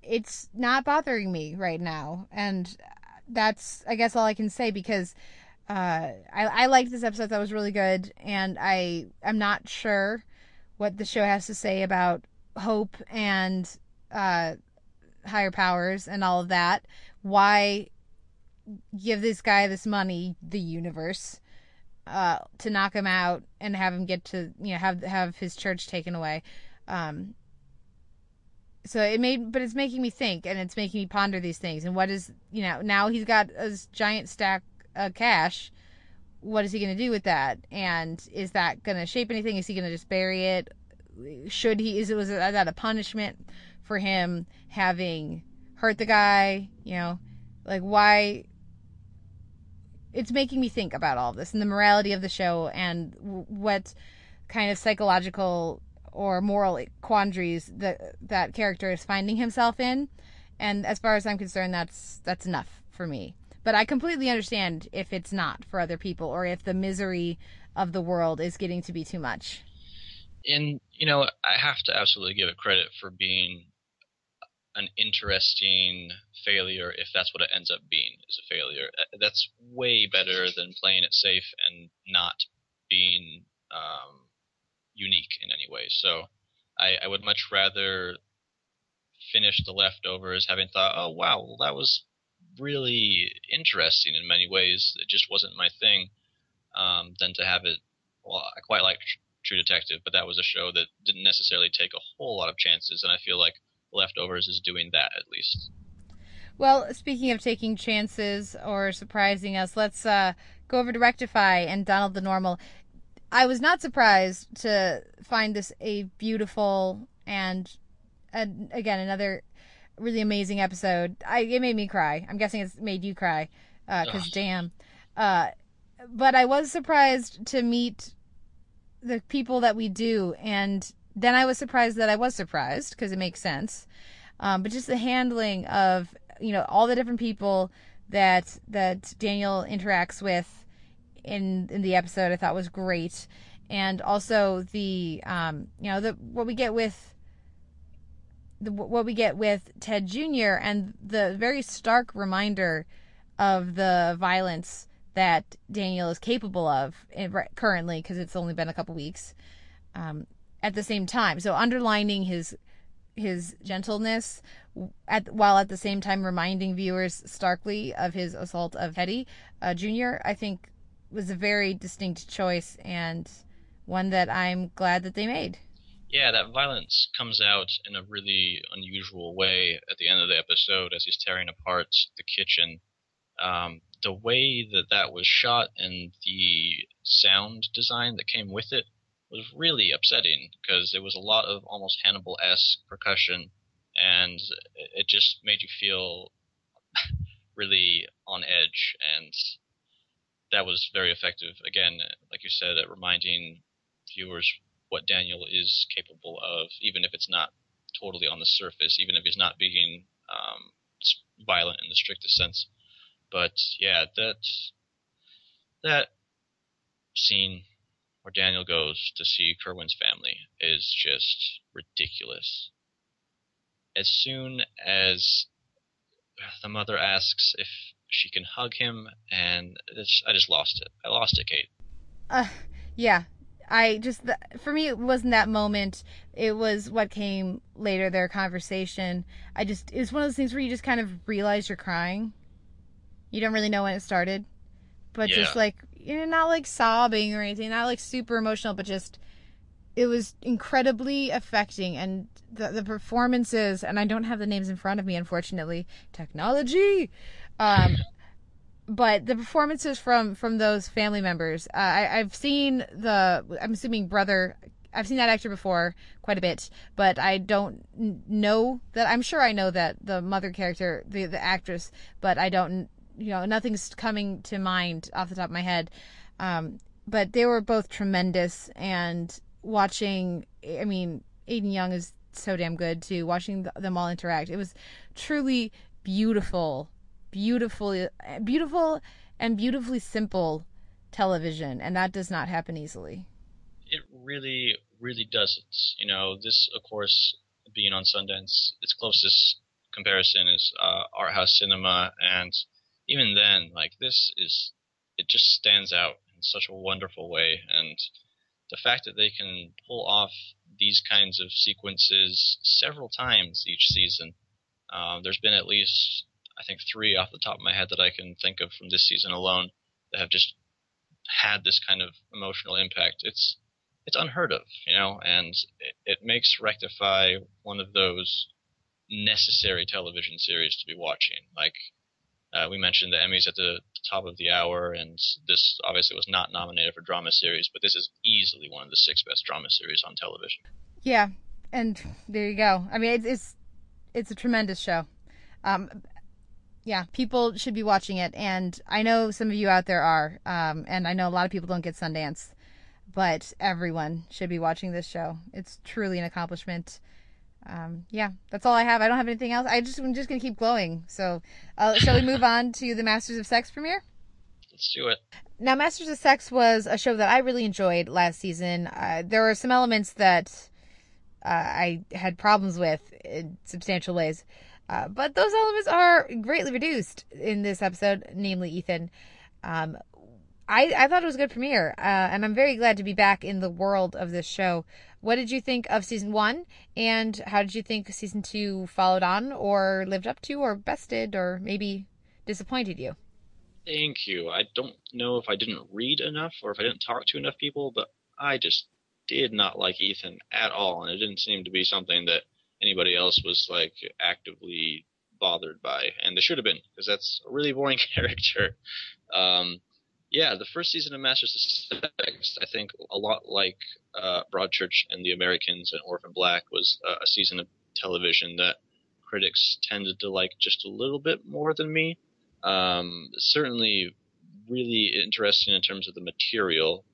it's not bothering me right now, and that's I guess all I can say because uh, I I liked this episode. That was really good, and I I'm not sure what the show has to say about hope and uh, higher powers and all of that. Why give this guy this money, the universe? uh, to knock him out and have him get to you know have have his church taken away. Um, so it made, but it's making me think, and it's making me ponder these things. And what is you know now he's got a giant stack of cash. What is he going to do with that? And is that going to shape anything? Is he going to just bury it? Should he? Is it was that a punishment for him having hurt the guy? You know, like why? it's making me think about all this and the morality of the show and what kind of psychological or moral quandaries that that character is finding himself in. And as far as I'm concerned, that's that's enough for me. But I completely understand if it's not for other people or if the misery of the world is getting to be too much. And you know, I have to absolutely give it credit for being an interesting failure if that's what it ends up being is a failure. That's way better than playing it safe and not being um, unique in any way. So I, I would much rather finish the leftovers having thought, oh wow, well, that was really interesting in many ways. It just wasn't my thing. Um, than to have it. Well, I quite like True Detective, but that was a show that didn't necessarily take a whole lot of chances, and I feel like Leftovers is doing that at least. Well, speaking of taking chances or surprising us, let's uh, go over to Rectify and Donald the Normal. I was not surprised to find this a beautiful and, and again another really amazing episode. I it made me cry. I'm guessing it's made you cry because Ugh. damn. Uh, but I was surprised to meet the people that we do, and then I was surprised that I was surprised because it makes sense. Um, but just the handling of you know all the different people that that Daniel interacts with in in the episode, I thought was great, and also the um, you know the what we get with the, what we get with Ted Jr. and the very stark reminder of the violence that Daniel is capable of in, currently because it's only been a couple weeks. Um, at the same time, so underlining his his gentleness at while at the same time reminding viewers starkly of his assault of Hetty uh, Jr. I think was a very distinct choice and one that I'm glad that they made. Yeah, that violence comes out in a really unusual way at the end of the episode as he's tearing apart the kitchen. Um, the way that that was shot and the sound design that came with it was really upsetting because it was a lot of almost Hannibal-esque percussion, and it just made you feel really on edge, and that was very effective. Again, like you said, at reminding viewers what Daniel is capable of, even if it's not totally on the surface, even if he's not being um, violent in the strictest sense. But yeah, that that scene where Daniel goes to see Kerwin's family is just ridiculous. As soon as the mother asks if she can hug him, and it's, I just lost it. I lost it, Kate. Uh, yeah. I just the, for me it wasn't that moment. It was what came later. Their conversation. I just it was one of those things where you just kind of realize you're crying. You don't really know when it started, but just like you're not like sobbing or anything, not like super emotional, but just it was incredibly affecting and the, the performances and i don't have the names in front of me unfortunately technology um but the performances from from those family members uh, I, i've seen the i'm assuming brother i've seen that actor before quite a bit but i don't know that i'm sure i know that the mother character the the actress but i don't you know nothing's coming to mind off the top of my head. Um but they were both tremendous and watching i mean aden young is so damn good too watching them all interact. It was truly beautiful beautiful beautiful and beautifully simple television and that does not happen easily it really, really doesn't. You know, this, of course, being on Sundance, its closest comparison is uh, art house cinema, and even then, like this is, it just stands out in such a wonderful way, and the fact that they can pull off these kinds of sequences several times each season. Um, there's been at least, I think, three off the top of my head that I can think of from this season alone that have just had this kind of emotional impact. It's it's unheard of, you know, and it, it makes Rectify one of those necessary television series to be watching. Like uh, we mentioned, the Emmys at the top of the hour, and this obviously was not nominated for drama series, but this is easily one of the six best drama series on television. Yeah, and there you go. I mean, it's it's, it's a tremendous show. Um, yeah, people should be watching it, and I know some of you out there are, um, and I know a lot of people don't get Sundance, but everyone should be watching this show. It's truly an accomplishment. Um, yeah, that's all I have. I don't have anything else. I just I'm just gonna keep glowing. So, uh, shall we move on to the Masters of Sex premiere? Let's do it. Now, Masters of Sex was a show that I really enjoyed last season. Uh, there were some elements that uh, I had problems with in substantial ways, uh, but those elements are greatly reduced in this episode, namely Ethan. Um, I, I thought it was a good premiere, uh, and I'm very glad to be back in the world of this show. What did you think of season one, and how did you think season two followed on, or lived up to, or bested, or maybe disappointed you? Thank you. I don't know if I didn't read enough or if I didn't talk to enough people, but I just did not like Ethan at all, and it didn't seem to be something that anybody else was like actively bothered by, and they should have been because that's a really boring character. Um, yeah, the first season of Masters of Sex, I think a lot like uh, Broadchurch and The Americans and Orphan Black, was uh, a season of television that critics tended to like just a little bit more than me. Um, certainly, really interesting in terms of the material,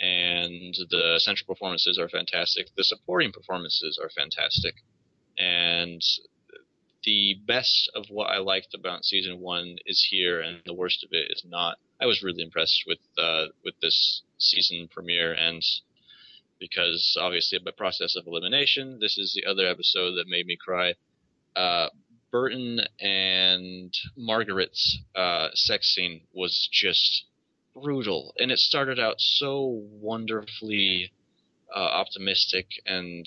and the central performances are fantastic. The supporting performances are fantastic, and the best of what I liked about season one is here, and the worst of it is not. I was really impressed with uh, with this season premiere, and because obviously by process of elimination, this is the other episode that made me cry. Uh, Burton and Margaret's uh, sex scene was just brutal, and it started out so wonderfully uh, optimistic and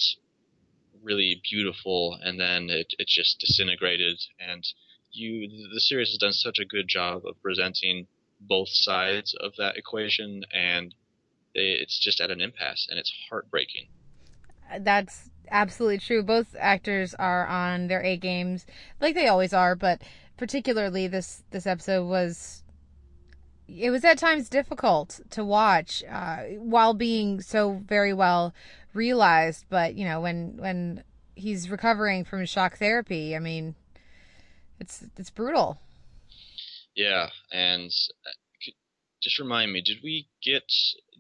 really beautiful, and then it it just disintegrated. And you, the series has done such a good job of presenting both sides of that equation, and it's just at an impasse, and it's heartbreaking. That's absolutely true. Both actors are on their A games, like they always are, but particularly this this episode was it was at times difficult to watch uh, while being so very well realized. But you know, when when he's recovering from shock therapy, I mean, it's it's brutal. Yeah, and uh, just remind me, did we get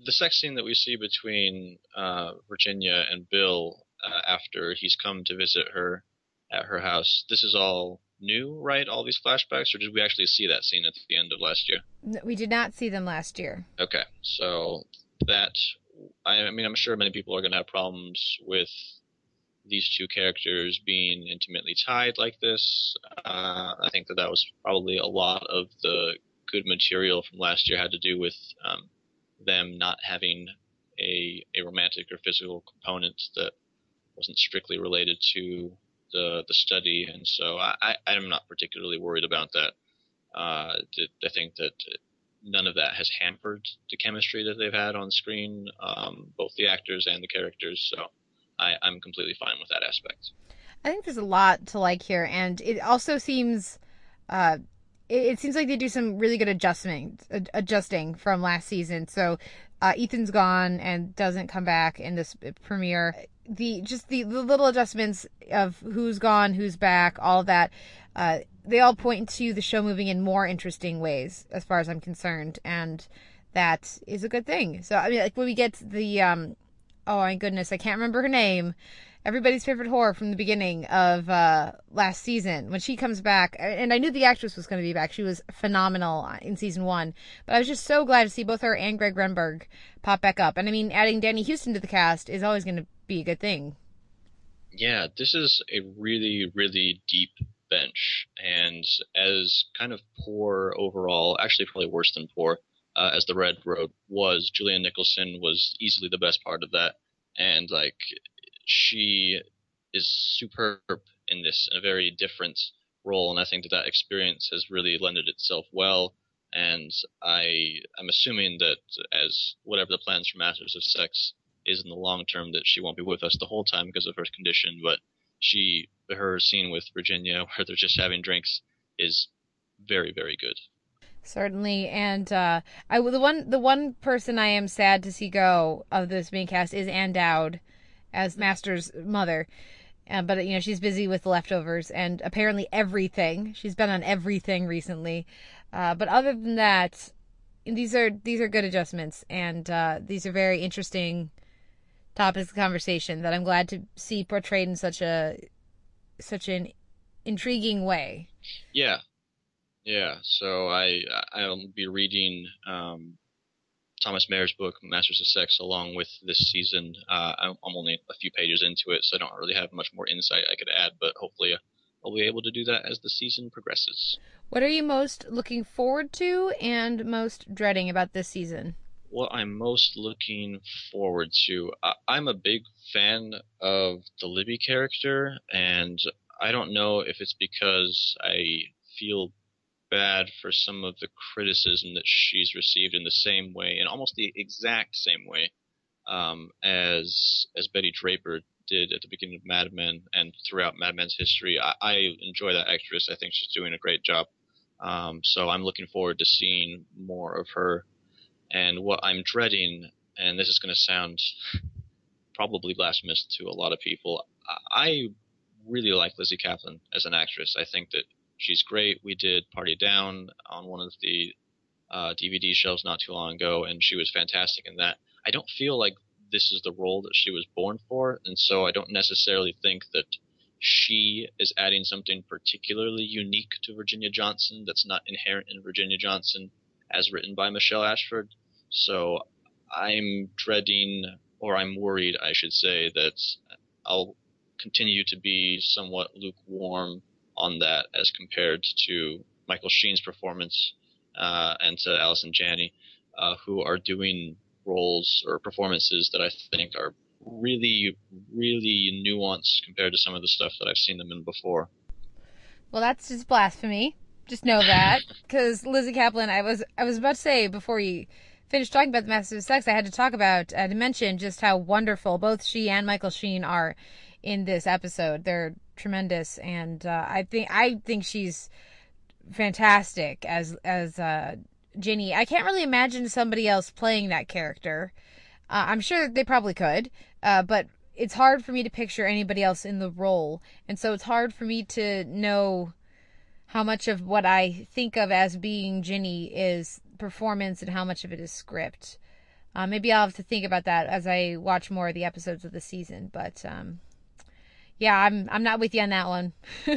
the sex scene that we see between uh, Virginia and Bill uh, after he's come to visit her at her house? This is all new, right? All these flashbacks, or did we actually see that scene at the end of last year? We did not see them last year. Okay, so that I, I mean, I'm sure many people are going to have problems with these two characters being intimately tied like this. Uh, I think that that was probably a lot of the good material from last year had to do with um, them not having a a romantic or physical component that wasn't strictly related to the the study, and so I, I I'm not particularly worried about that. Uh, I think that none of that has hampered the chemistry that they've had on screen, um, both the actors and the characters. So I, I'm completely fine with that aspect. I think there's a lot to like here, and it also seems, uh, it, seems like they do some really good adjustment, ad- adjusting from last season. So, uh, Ethan's gone and doesn't come back in this premiere. The just the, the little adjustments of who's gone, who's back, all that, uh, they all point to the show moving in more interesting ways, as far as I'm concerned, and that is a good thing. So, I mean, like when we get the, um, oh my goodness, I can't remember her name everybody's favorite whore from the beginning of uh, last season. When she comes back and i knew the actress was going to be back. She was phenomenal in season one. But i was just so glad to see both her and greg grunberg pop back up. And i mean adding danny huston to the cast is always going to be a good thing. Yeah, this is a really, really deep bench, and as kind of poor overall, actually probably worse than poor, uh, as the Red Road was, Julianne Nicholson was easily the best part of that, and like she is superb in this in a very different role, and I think that that experience has really lended itself well. And I, I'm assuming that as whatever the plans for Masters of Sex is in the long term, that she won't be with us the whole time because of her condition. But she, her scene with Virginia, where they're just having drinks, is very, very good. Certainly, and uh, I the one the one person I am sad to see go of this main cast is Ann Dowd as Master's mother, uh, but you know she's busy with leftovers and apparently everything. She's been on everything recently, uh, but other than that, these are these are good adjustments, and uh, these are very interesting topics of conversation that I'm glad to see portrayed in such a such an intriguing way. Yeah, yeah. So I I'll be reading um, Thomas Maier's book Masters of Sex along with this season. Uh, I'm, I'm only a few pages into it, so I don't really have much more insight I could add. But hopefully, I'll be able to do that as the season progresses. What are you most looking forward to and most dreading about this season? What I'm most looking forward to, I, I'm a big fan of the Libby character, and I don't know if it's because I feel bad for some of the criticism that she's received in the same way, in almost the exact same way, um, as as Betty Draper did at the beginning of Mad Men and throughout Mad Men's history. I, I enjoy that actress. I think she's doing a great job. Um, so I'm looking forward to seeing more of her. And what I'm dreading, and this is going to sound probably blasphemous to a lot of people, I I really like Lizzy Caplan as an actress. I think that she's great. We did Party Down on one of the uh, DVD shelves not too long ago, and she was fantastic in that. I don't feel like this is the role that she was born for, and so I don't necessarily think that she is adding something particularly unique to Virginia Johnson that's not inherent in Virginia Johnson as written by Michelle Ashford. So I'm dreading, or I'm worried, I should say, that I'll continue to be somewhat lukewarm on that as compared to Michael Sheen's performance uh, and to Allison Janney, uh, who are doing roles or performances that I think are really, really nuanced compared to some of the stuff that I've seen them in before. Well, that's just blasphemy. Just know that, because Lizzy Caplan, I was I was about to say before we finished talking about the Masters of Sex, I had to talk about uh, to mention just how wonderful both she and Michael Sheen are in this episode. They're tremendous, and uh, I think I think she's fantastic as as uh, Ginny. I can't really imagine somebody else playing that character. Uh, I'm sure they probably could, uh, but it's hard for me to picture anybody else in the role, and so it's hard for me to know how much of what I think of as being Ginny is performance and how much of it is script. Uh, maybe I'll have to think about that as I watch more of the episodes of the season. But um, yeah, I'm I'm not with you on that one.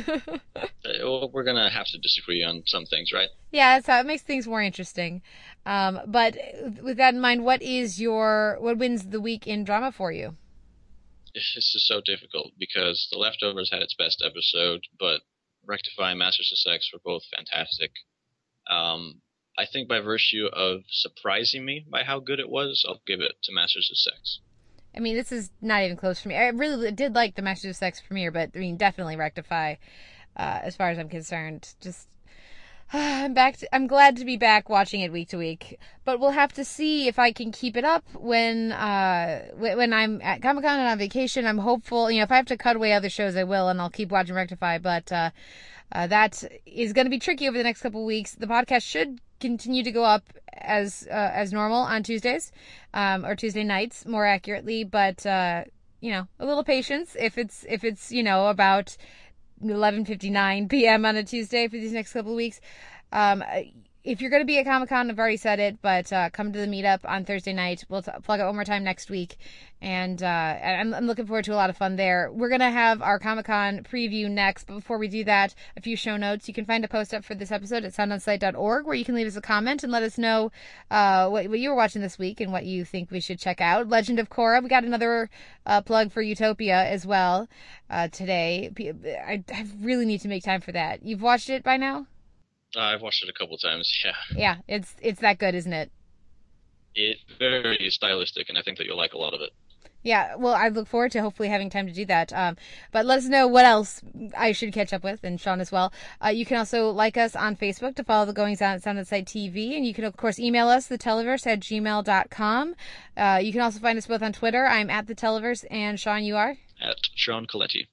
Uh, well, we're gonna have to disagree on some things, right? yeah, so it makes things more interesting. Um, but with that in mind, what is your what wins the week in drama for you? This is so difficult because The Leftovers had its best episode, but Rectify and Masters of Sex were both fantastic. Um, I think by virtue of surprising me by how good it was, I'll give it to Masters of Sex. I mean, this is not even close for me. I really did like the Masters of Sex premiere, but I mean, definitely rectify. Uh, as far as I'm concerned, just I'm back. To, I'm glad to be back watching it week to week, but we'll have to see if I can keep it up when uh when I'm at Comic Con and on vacation. I'm hopeful. You know, if I have to cut away other shows, I will, and I'll keep watching Rectify. But uh, uh, that is going to be tricky over the next couple weeks. The podcast should continue to go up as uh, as normal on Tuesdays, um, or Tuesday nights, more accurately. But uh, you know, a little patience if it's if it's you know about 11:59 p.m. on a Tuesday for these next couple of weeks. Um, if you're going to be at Comic Con, I've already said it, but uh, come to the meetup on Thursday night. We'll t- plug it one more time next week, and uh, I'm, I'm looking forward to a lot of fun there. We're going to have our Comic Con preview next, but before we do that, a few show notes. You can find a post up for this episode at soundonsight.org where you can leave us a comment and let us know uh, what, what you were watching this week and what you think we should check out. Legend of Korra, we got another uh, plug for Utopia as well uh, today. I really need to make time for that. You've watched it by now? Uh, I've watched it a couple times. Yeah, Yeah, it's it's that good, isn't it? it's very stylistic, and I think that you'll like a lot of it. Yeah, well, I look forward to hopefully having time to do that. Um, but let us know what else I should catch up with, and Sean as well. Uh, you can also like us on Facebook to follow the goings on at Sound TV, and you can of course email us the televerse at gmail.com. Uh, you can also find us both on Twitter. I'm at the televerse, and Sean, you are. At Sean Colletti.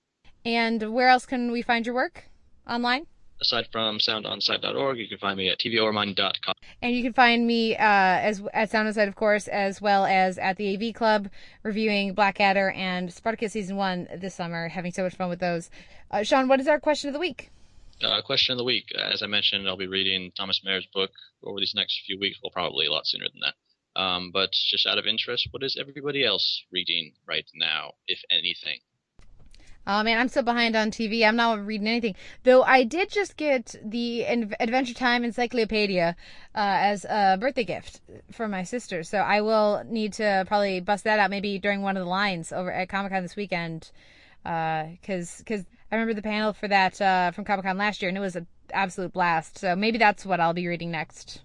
And where else can we find your work online? Aside from soundonsight.org, you can find me at tvormine.com. And you can find me uh, as at Sound Inside, of course, as well as at the AV Club, reviewing Blackadder and Spartacus season one this summer. Having so much fun with those. Uh, Sean, what is our question of the week? Uh, question of the week. As I mentioned, I'll be reading Thomas Maier's book over these next few weeks. Well, probably a lot sooner than that. Um, but just out of interest, what is everybody else reading right now, if anything? Oh man, I'm so behind on TV. I'm not reading anything. Though I did just get the Ad- Adventure Time Encyclopedia uh, as a birthday gift for my sister. So I will need to probably bust that out maybe during one of the lines over at Comic Con this weekend. Because cause I remember the panel for that uh, from Comic Con last year, and it was an absolute blast. So maybe that's what I'll be reading next.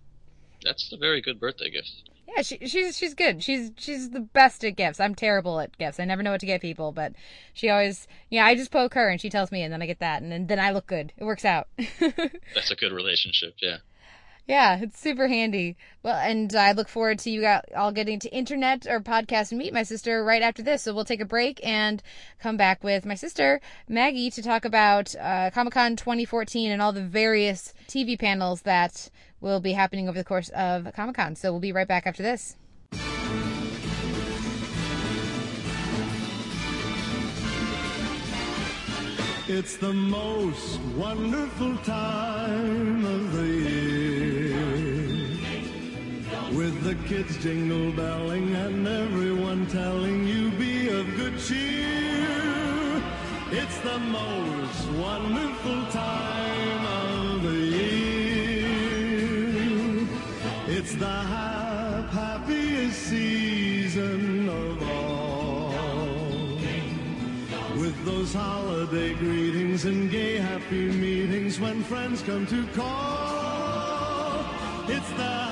That's a very good birthday gift. Yeah, she, she's she's good. She's she's the best at gifts. I'm terrible at gifts. I never know what to get people, but she always yeah. I just poke her and she tells me, and then I get that, and then, then I look good. It works out. That's a good relationship, yeah. Yeah, it's super handy. Well, and I look forward to you all getting to internet or podcast and meet my sister right after this. So we'll take a break and come back with my sister Maggie to talk about uh, Comic Con 2014 and all the various TV panels that will be happening over the course of Comic Con. So we'll be right back after this. It's the most wonderful time of the year. With the kids jingle belling and everyone telling you be of good cheer. It's the most wonderful time of the year. It's the hap- happiest season of all. With those holiday greetings and gay happy meetings when friends come to call. It's the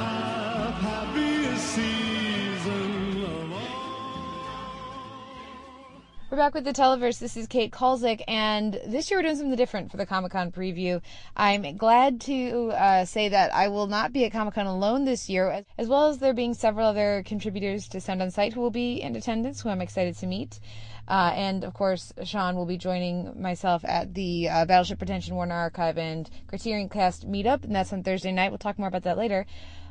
We're back with the Televerse. This is Kate Kulzick, and this year we're doing something different for the Comic Con preview. I'm glad to uh, say that I will not be at Comic Con alone this year, as, well as there being several other contributors to Sound on Sight who will be in attendance, who I'm excited to meet. Uh, and of course, Sean will be joining myself at the uh, Battleship Pretension Warner Archive and Criterion Cast meetup, and that's on Thursday night. We'll talk more about that later.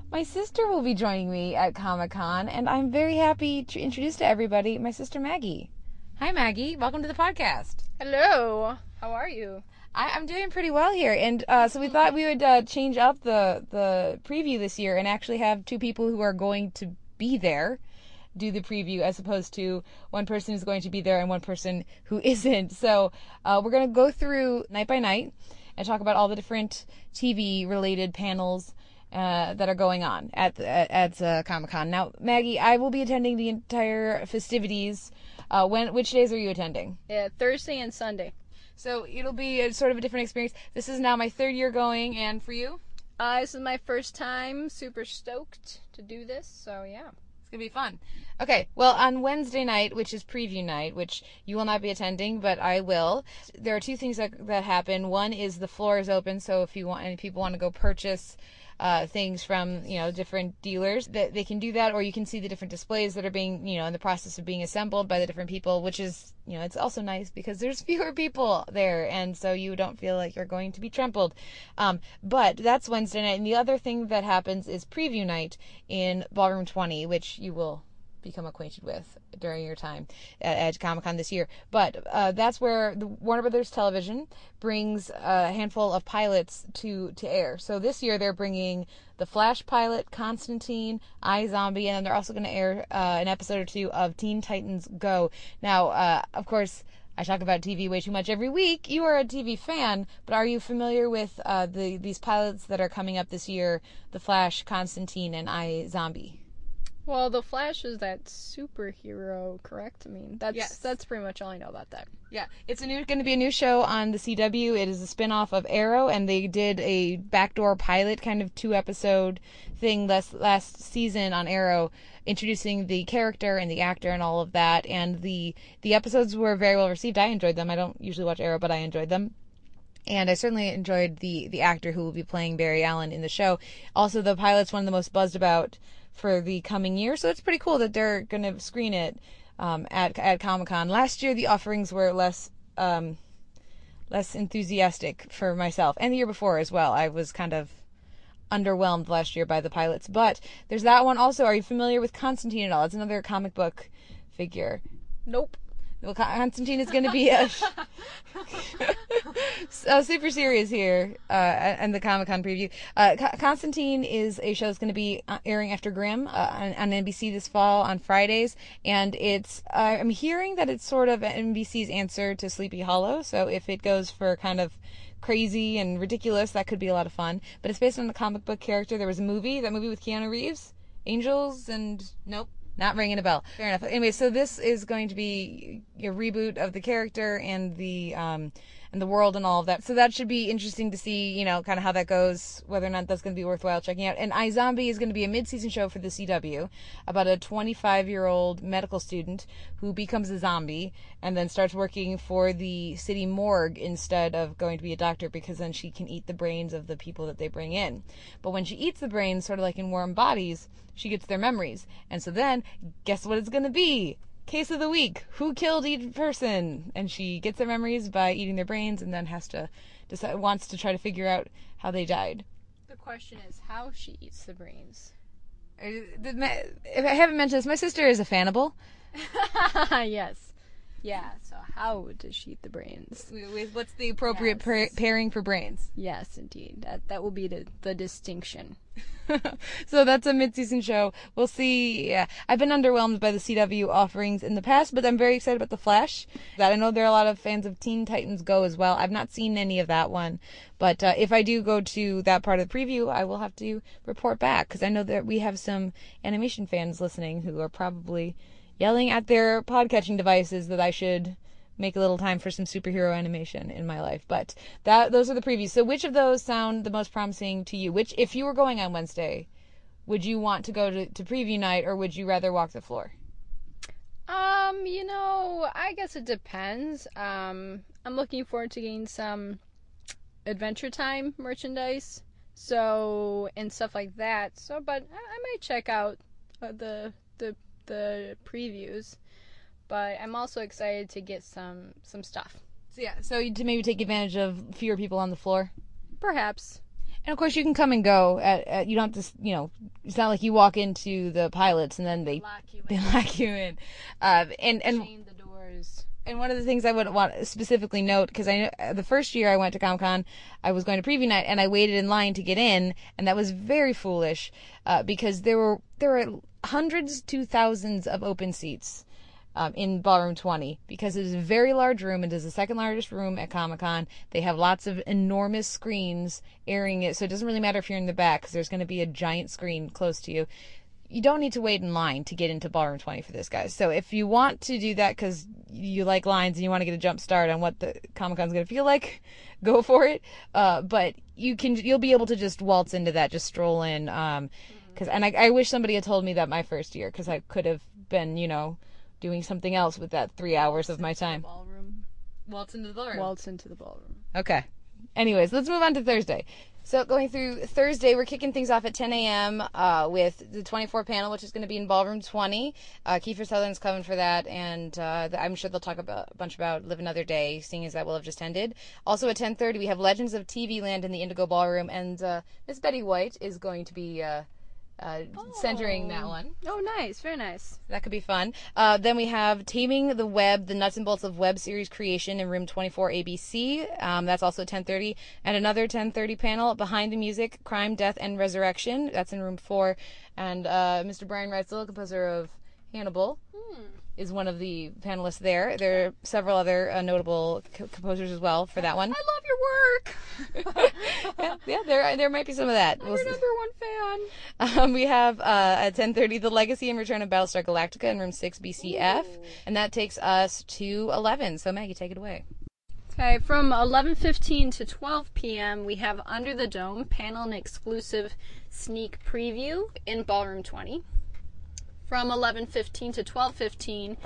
My sister will be joining me at Comic Con, and I'm very happy to introduce to everybody my sister Maggie. Hi, Maggie. Welcome to the podcast. Hello. How are you? I, I'm doing pretty well here, and uh, so we thought we would uh, change up the the preview this year and actually have two people who are going to be there do the preview as opposed to one person who's going to be there and one person who isn't. So uh, we're going to go through night by night and talk about all the different TV related panels uh, that are going on at at, at uh, Comic Con. Now, Maggie, I will be attending the entire festivities. Uh, when which days are you attending? Yeah, Thursday and Sunday. So it'll be a, sort of a different experience. This is now my third year going, and for you? Uh, this is my first time. Super stoked to do this. So yeah. It's gonna be fun. Okay, well, on Wednesday night, which is preview night, which you will not be attending, but I will. There are two things that that happen. One is the floor is open, so if you want, any people want to go purchase uh, things from you know different dealers, that they can do that, or you can see the different displays that are being you know in the process of being assembled by the different people, which is you know it's also nice because there's fewer people there, and so you don't feel like you're going to be trampled. Um, but that's Wednesday night, and the other thing that happens is preview night in Ballroom 20, which you will become acquainted with during your time at, at Comic Con this year. But uh, that's where the Warner Brothers Television brings a handful of pilots to to air. So this year they're bringing the Flash pilot, Constantine, iZombie, and then they're also going to air uh, an episode or two of Teen Titans Go. Now, uh, of course. I talk about TV way too much every week. You are a TV fan, but are you familiar with uh, the these pilots that are coming up this year? The Flash, Constantine, and iZombie. Well, the Flash is that superhero, correct? I mean, that's Yes. that's pretty much all I know about that. Yeah, it's a new going to be a new show on the CW. It is a spin-off of Arrow and they did a backdoor pilot kind of two episode thing last last season on Arrow introducing the character and the actor and all of that and the the episodes were very well received. I enjoyed them. I don't usually watch Arrow, but I enjoyed them. And I certainly enjoyed the the actor who will be playing Barry Allen in the show. Also, the pilot's one of the most buzzed about for the coming year, so it's pretty cool that they're going to screen it um, at at Comic Con. Last year, the offerings were less um, less enthusiastic for myself, and the year before as well. I was kind of underwhelmed last year by the pilots, but there's that one also. Are you familiar with Constantine at all? It's another comic book figure. Nope. Well, Constantine is going to be a, uh, super serious here, uh, and the Comic Con preview. Uh, Co- Constantine is a show that's going to be uh, airing after Grimm uh, on, on NBC this fall on Fridays, and it's uh, I'm hearing that it's sort of NBC's answer to Sleepy Hollow. So if it goes for kind of crazy and ridiculous, that could be a lot of fun. But it's based on the comic book character. There was a movie, that movie with Keanu Reeves, Angels, and nope. Not ringing a bell. Fair enough. Anyway, so this is going to be a reboot of the character and the um, and the world and all of that. So that should be interesting to see, you know, kind of how that goes, whether or not that's going to be worthwhile checking out. And iZombie is going to be a mid-season show for the CW about a 25-year-old medical student who becomes a zombie and then starts working for the city morgue instead of going to be a doctor because then she can eat the brains of the people that they bring in. But when she eats the brains, sort of like in warm bodies, she gets their memories. And so then, guess what it's going to be? Case of the week. Who killed each person? And she gets their memories by eating their brains and then has to decide, wants to try to figure out how they died. The question is how she eats the brains. Uh, the I haven't mentioned this, my sister is a fanable yes. Yeah. So how does she eat the brains? With what's the appropriate pair- pairing for brains? Yes, indeed. That that will be the the distinction. so that's a mid-season show. We'll see. Yeah, I've been underwhelmed by the CW offerings in the past, but I'm very excited about the Flash. That I know there are a lot of fans of Teen Titans Go as well. I've not seen any of that one, but uh, if I do go to that part of the preview, I will have to report back because I know that we have some animation fans listening who are probably yelling at their podcatching devices that I should make a little time for some superhero animation in my life. But that those are the previews. So which of those sound the most promising to you? Which if you were going on Wednesday, would you want to go to, to preview night or would you rather walk the floor? Um, you know, I guess it depends. Um, I'm looking forward to getting some Adventure Time merchandise, so and stuff like that. So, but I, I might check out uh, the the the previews. But I'm also excited to get some some stuff. So yeah, so to maybe take advantage of fewer people on the floor. Perhaps. And of course, you can come and go. At, at you don't have to, you know, it's not like you walk into the pilots and then they Lock you they lock you in. Uh, and and Chain the doors. And one of the things I would want to specifically note, because I know uh, the first year I went to Comic Con, I was going to preview night and I waited in line to get in, and that was very foolish, uh, because there were there were hundreds to thousands of open seats. Um, in Ballroom 20 because it is a very large room. And it is the second largest room at Comic Con. They have lots of enormous screens airing it, so it doesn't really matter if you're in the back because there's going to be a giant screen close to you you don't need to wait in line to get into ballroom 20 for this guys so if you want to do that because you like lines and you want to get a jump start on what the comic con's going to feel like go for it uh, but you can you'll be able to just waltz into that, just stroll in. Um, because and I, I wish somebody had told me that my first year because I could have been you know doing something else with that three hours of my time. Ballroom. Waltz into the ballroom. Waltz into the ballroom. Okay. Anyways, let's move on to Thursday. So going through Thursday, we're kicking things off at 10 a.m. Uh, with the 24 panel, which is going to be in Ballroom 20. Uh, Kiefer Sutherland's coming for that, and uh, I'm sure they'll talk about a bunch about Live Another Day, seeing as that will have just ended. Also at 10:30, we have Legends of TV Land in the Indigo Ballroom, and uh, Miss Betty White is going to be. Uh, uh, centering that one. Oh, nice. Very nice. That could be fun. Uh, then we have Taming the Web, the nuts and bolts of web series creation in room 24 ABC. Um, that's also 10:30, and another 10:30 panel behind the music, crime, death, and resurrection. That's in room four. And uh, Mr. Brian Reitzell, composer of Hannibal, is one of the panelists there. There are several other uh, notable co- composers as well for that one. I love your work. yeah, yeah, there there might be some of that. I'm We'll your number one fan. Um, we have uh, at 10:30 the Legacy and Return of Battlestar Galactica in room 6 BCF, and that takes us to 11. So Maggie, take it away. Okay, from 11:15 to 12 p.m. we have Under the Dome panel and exclusive sneak preview in Ballroom 20. From 11:15 to 12:15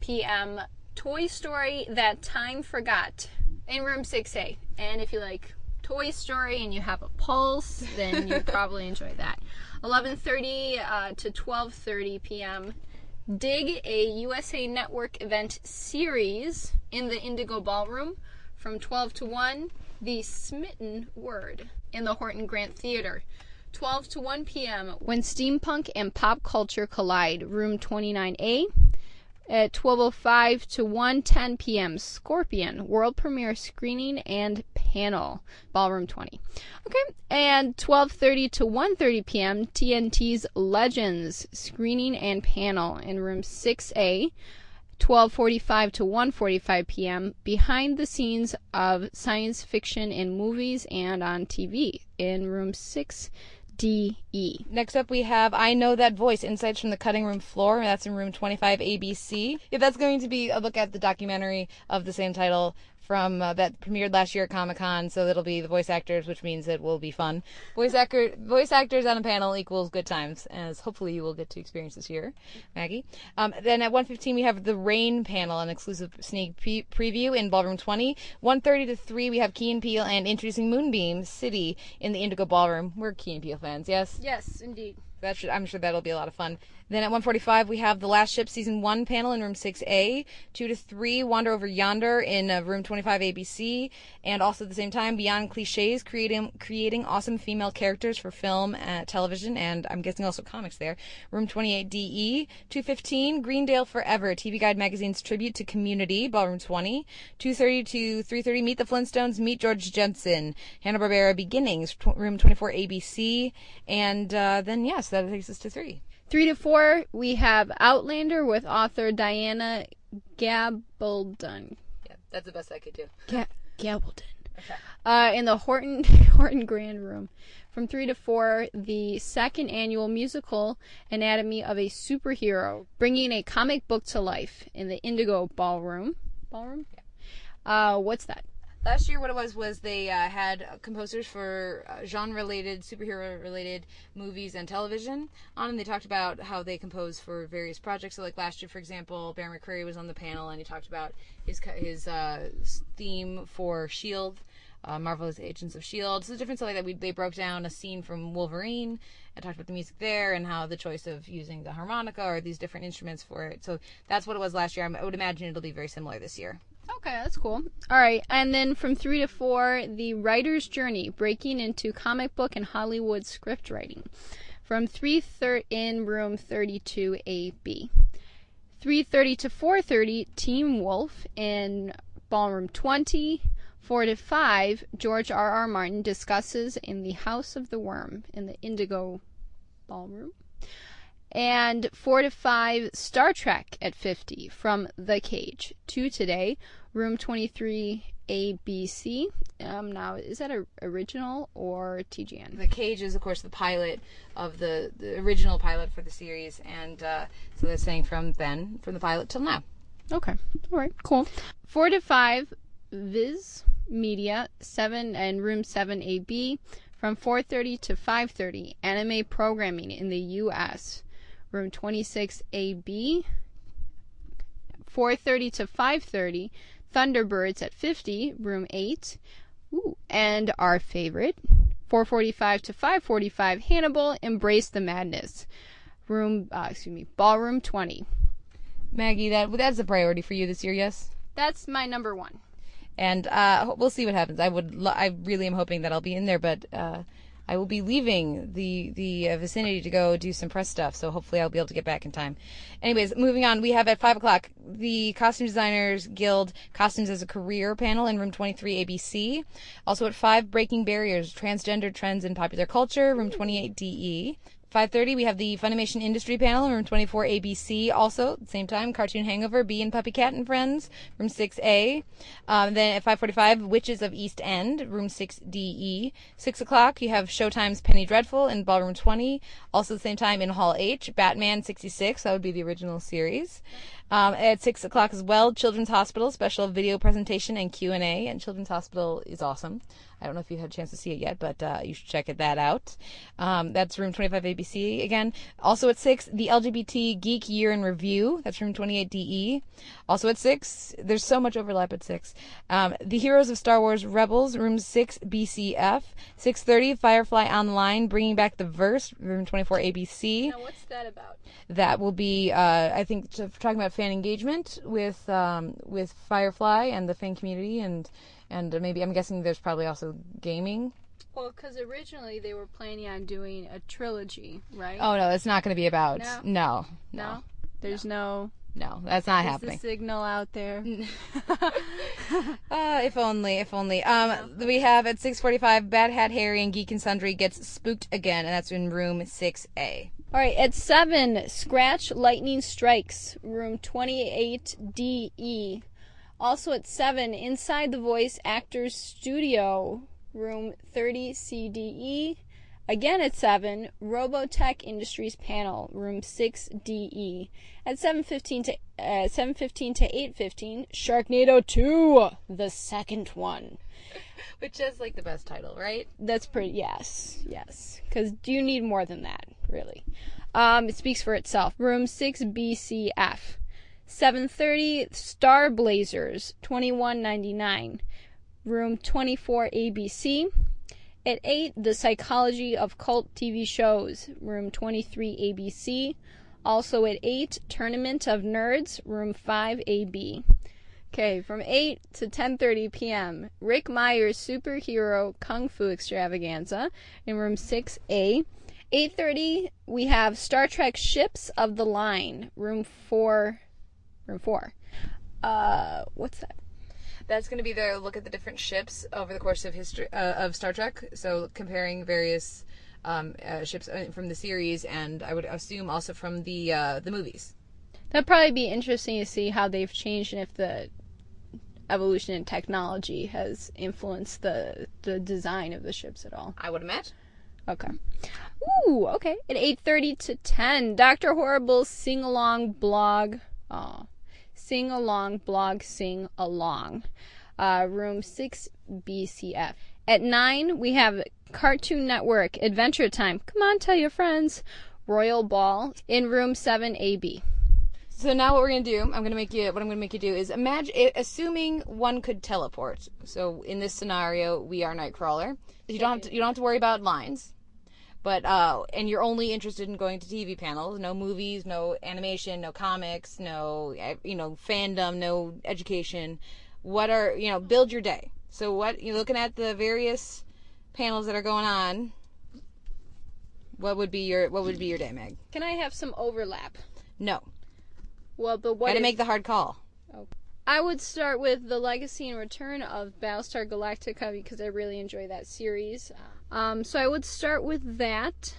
p.m. Toy Story That Time Forgot in room 6A. And if you like Toy Story and you have a pulse, then you probably enjoy that. 11:30 uh, to 12:30 p.m. Dig a USA Network event series in the Indigo Ballroom from 12 to 1. The Smitten Word in the Horton Grand Theater. 12 to 1 p.m. When Steampunk and Pop Culture Collide, room 29A. At 12:05 to 1:10 p.m. Scorpion world premiere screening and panel ballroom 20. Okay, and 12:30 to 1:30 p.m. TNT's Legends screening and panel in room 6A. 12:45 to 1:45 p.m. behind the scenes of science fiction in movies and on TV in room 6DE. Next up, we have I Know That Voice Insights from the Cutting Room Floor. That's in room 25 ABC. Yeah, that's going to be a look at the documentary of the same title from uh, that premiered last year at Comic Con. So it'll be the voice actors, which means it will be fun. Voice actor, voice actors on a panel equals good times, as hopefully you will get to experience this year, Maggie. Um, then at 1:15 we have the Strain panel, an exclusive sneak pre- preview in Ballroom 20. 1:30 to 3 we have Key and Peele and introducing Moonbeam City in the Indigo Ballroom. We're Key and Peele fans, yes. Yes, indeed. That should, I'm sure that'll be a lot of fun. Then at 1:45 we have the Last Ship season one panel in room 6A. Two to three Wander Over Yonder in uh, room 25 ABC, and also at the same time Beyond Cliches, creating creating awesome female characters for film, uh, television, and I'm guessing also comics. There, room 28 DE. 215 Greendale Forever, TV Guide magazine's tribute to Community, ballroom 20. 2:30 to 3:30 Meet the Flintstones, Meet George Jetson, Hanna Barbera Beginnings, tw- room 24 ABC, and uh, then yes, that takes us to three. Three to four, we have Outlander with author Diana Gabaldon. Yeah, that's the best I could do. Ga- Gabaldon. Uh, in the Horton Horton Grand Room. From three to four, the second annual musical Anatomy of a Superhero, bringing a comic book to life in the Indigo Ballroom. Ballroom. Uh, what's that? Last year, what it was was they uh, had uh, composers for uh, genre-related, superhero-related movies and television on, and they talked about how they compose for various projects. So, like last year, for example, Bear McCreary was on the panel, and he talked about his his uh, theme for Shield, uh, Marvel's Agents of Shield. So different stuff like that. We, they broke down a scene from Wolverine and talked about the music there and how the choice of using the harmonica or these different instruments for it. So that's what it was last year. I would imagine it'll be very similar this year. Okay, that's cool. All right, and then from three to four, the writer's journey, breaking into comic book and Hollywood script writing, from three thir- in room thirty-two A B. Three thirty to four thirty, Teen Wolf in ballroom twenty. Four to five, George R. R. Martin discusses in the House of the Worm in the Indigo Ballroom. And 4 to 5, Star Trek at 50 from The Cage. 2 today, Room 23 ABC. Um, now, is that a original or TNG? The Cage is, of course, the pilot of the, the original pilot for the series, and uh, so they're saying from then, from the pilot till now. Okay. All right. Cool. Four to five, Viz. Media, 7 and room 7AB from 4:30 to 5:30. Anime programming in the US. Room 26AB 4:30 to 5:30. Thunderbirds at 50, room 8. Ooh, and our favorite 4:45 to 5:45 Hannibal Embrace the Madness. Room uh, excuse me, Ballroom 20. Maggie, that that's a priority for you this year, yes? That's my number 1. And uh, we'll see what happens. I would, lo- I really am hoping that I'll be in there, but uh, I will be leaving the the uh, vicinity to go do some press stuff. So hopefully I'll be able to get back in time. Anyways, moving on. We have at five o'clock the Costume Designers Guild Costumes as a Career panel in room 23 ABC. Also at five, Breaking Barriers: Transgender Trends in Popular Culture, room 28 DE. 5.30 we have the funimation industry panel in room 24 abc also same time cartoon hangover Bee and puppy cat and friends room 6a um, then at 5.45 witches of east end room 6de 6 o'clock you have showtime's penny dreadful in ballroom 20 also the same time in hall h batman 66 that would be the original series um, at 6 o'clock as well children's hospital special video presentation and q&a and children's hospital is awesome I don't know if you had a chance to see it yet, but uh, you should check it, that out. Um, that's room 25 ABC again. Also at 6, the LGBT Geek Year in Review. That's room 28 DE. Also at 6, there's so much overlap at 6. Um, the Heroes of Star Wars Rebels, room 6 BCF. 6.30, Firefly Online, Bringing Back the Verse, room 24 ABC. Now what's that about? That will be, uh, I think, talking about fan engagement with um, with Firefly and the fan community, and and maybe I'm guessing there's probably also gaming. Well, because originally they were planning on doing a trilogy, right? Oh no, it's not going to be about. No? No, no. There's no. No, that's not is happening. the signal out there? Uh, if only, if only. Um, we have at 6:45, Bad Hat Harry and Geek and Sundry gets spooked again, and that's in room 6A. All right, at seven, Scratch Lightning Strikes, room 28DE. Also at seven, Inside the Voice Actors Studio, room 30CDE. Again at seven, Robotech Industries panel, room 6DE. At 7:15 to uh, 7:15 to 8:15, Sharknado 2, the second one. Which is like the best title, right? That's pretty. Yes, yes. Because do you need more than that, really? Um, it speaks for itself. Room six BCF. 7:30 Star Blazers 21.99. Room 24 ABC. At 8 The Psychology of Cult TV Shows. Room 23 ABC. Also at 8 Tournament of Nerds. Room 5 AB. Okay, from 8 to 10:30 p.m. Rick Meyer's superhero kung fu extravaganza in room 6A. 8:30 we have Star Trek Ships of the Line, room 4 room 4. Uh what's that? That's going to be their look at the different ships over the course of history uh, of Star Trek. So comparing various um, uh, ships uh, from the series, and I would assume also from the uh, the movies. That'd probably be interesting to see how they've changed and if the evolution in technology has influenced the the design of the ships at all. I would imagine. Okay. Ooh, okay. At 8:30 to 10, Dr. Horrible's sing along blog. Oh. Sing along blog sing along. Uh, room 6 BCF. At 9, we have Cartoon Network Adventure Time. Come on, tell your friends. Royal Ball in room 7 AB. So now what we're gonna do, I'm gonna make you. What I'm gonna make you do is imagine, assuming one could teleport. So in this scenario, we are Nightcrawler. You don't have to. You don't have to worry about lines. But uh, and you're only interested in going to TV panels. No movies, no animation, no comics, no eh, you know fandom, no education. What are you know? Build your day. So what you're looking at the various panels that are going on. What would be your What would be your day, Meg? Can I have some overlap? No. Well, but what Gotta if- make the hard call. I would start with the legacy and return of Battlestar Galactica because I really enjoy that series. Um, so I would start with that,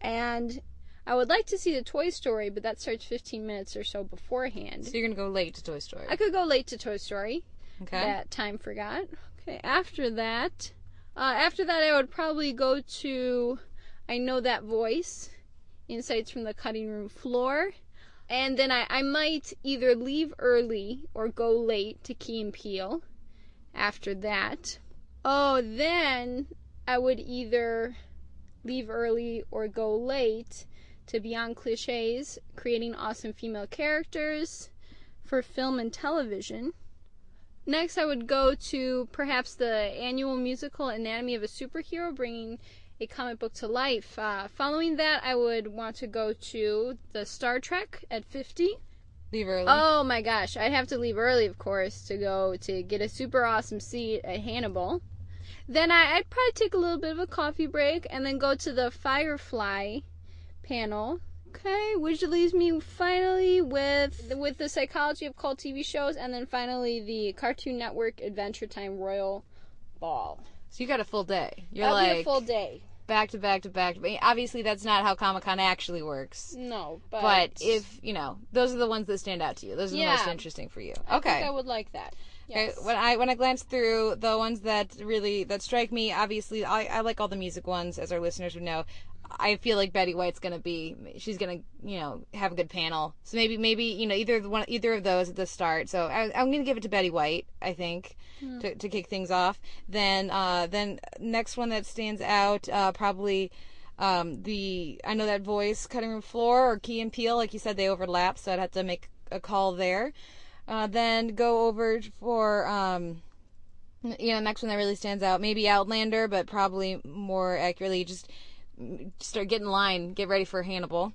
and I would like to see the Toy Story, but that starts 15 minutes or so beforehand. So you're gonna go late to Toy Story. I could go late to Toy Story. Okay. That time forgot. Okay. After that, uh, after that, I would probably go to I know that voice, insights from the cutting room floor, and then I, I might either leave early or go late to Key and Peele, after that. Oh, then I would either leave early or go late to Beyond Cliches, creating awesome female characters for film and television. Next, I would go to perhaps the annual musical Anatomy of a Superhero, bringing a comic book to life. Uh, following that, I would want to go to the Star Trek at 50. Leave early. Oh my gosh, I'd have to leave early, of course, to go to get a super awesome seat at Hannibal. Then I, I'd probably take a little bit of a coffee break and then go to the Firefly panel. Okay, which leaves me finally with with the psychology of cult TV shows, and then finally the Cartoon Network Adventure Time Royal Ball. So you got a full day. You're That'll like be a full day. back to back to back. to back. Obviously, that's not how Comic Con actually works. No, but But if you know, those are the ones that stand out to you. Those are Yeah. the most interesting for you. I okay. think I would like that. Okay, when I when I glance through the ones that really that strike me, obviously I, I like all the music ones, as our listeners would know. I feel like Betty White's gonna be she's gonna you know have a good panel. So maybe maybe you know either the one either of those at the start. So I, I'm gonna give it to Betty White. I think Hmm. to to kick things off. Then uh then next one that stands out uh probably. Um, the I know that voice cutting room floor or Key and Peele, like you said, they overlap, so I'd have to make a call there. Uh, then go over for um, you know next one that really stands out maybe outlander but probably more accurately just mm, start get in line get ready for hannibal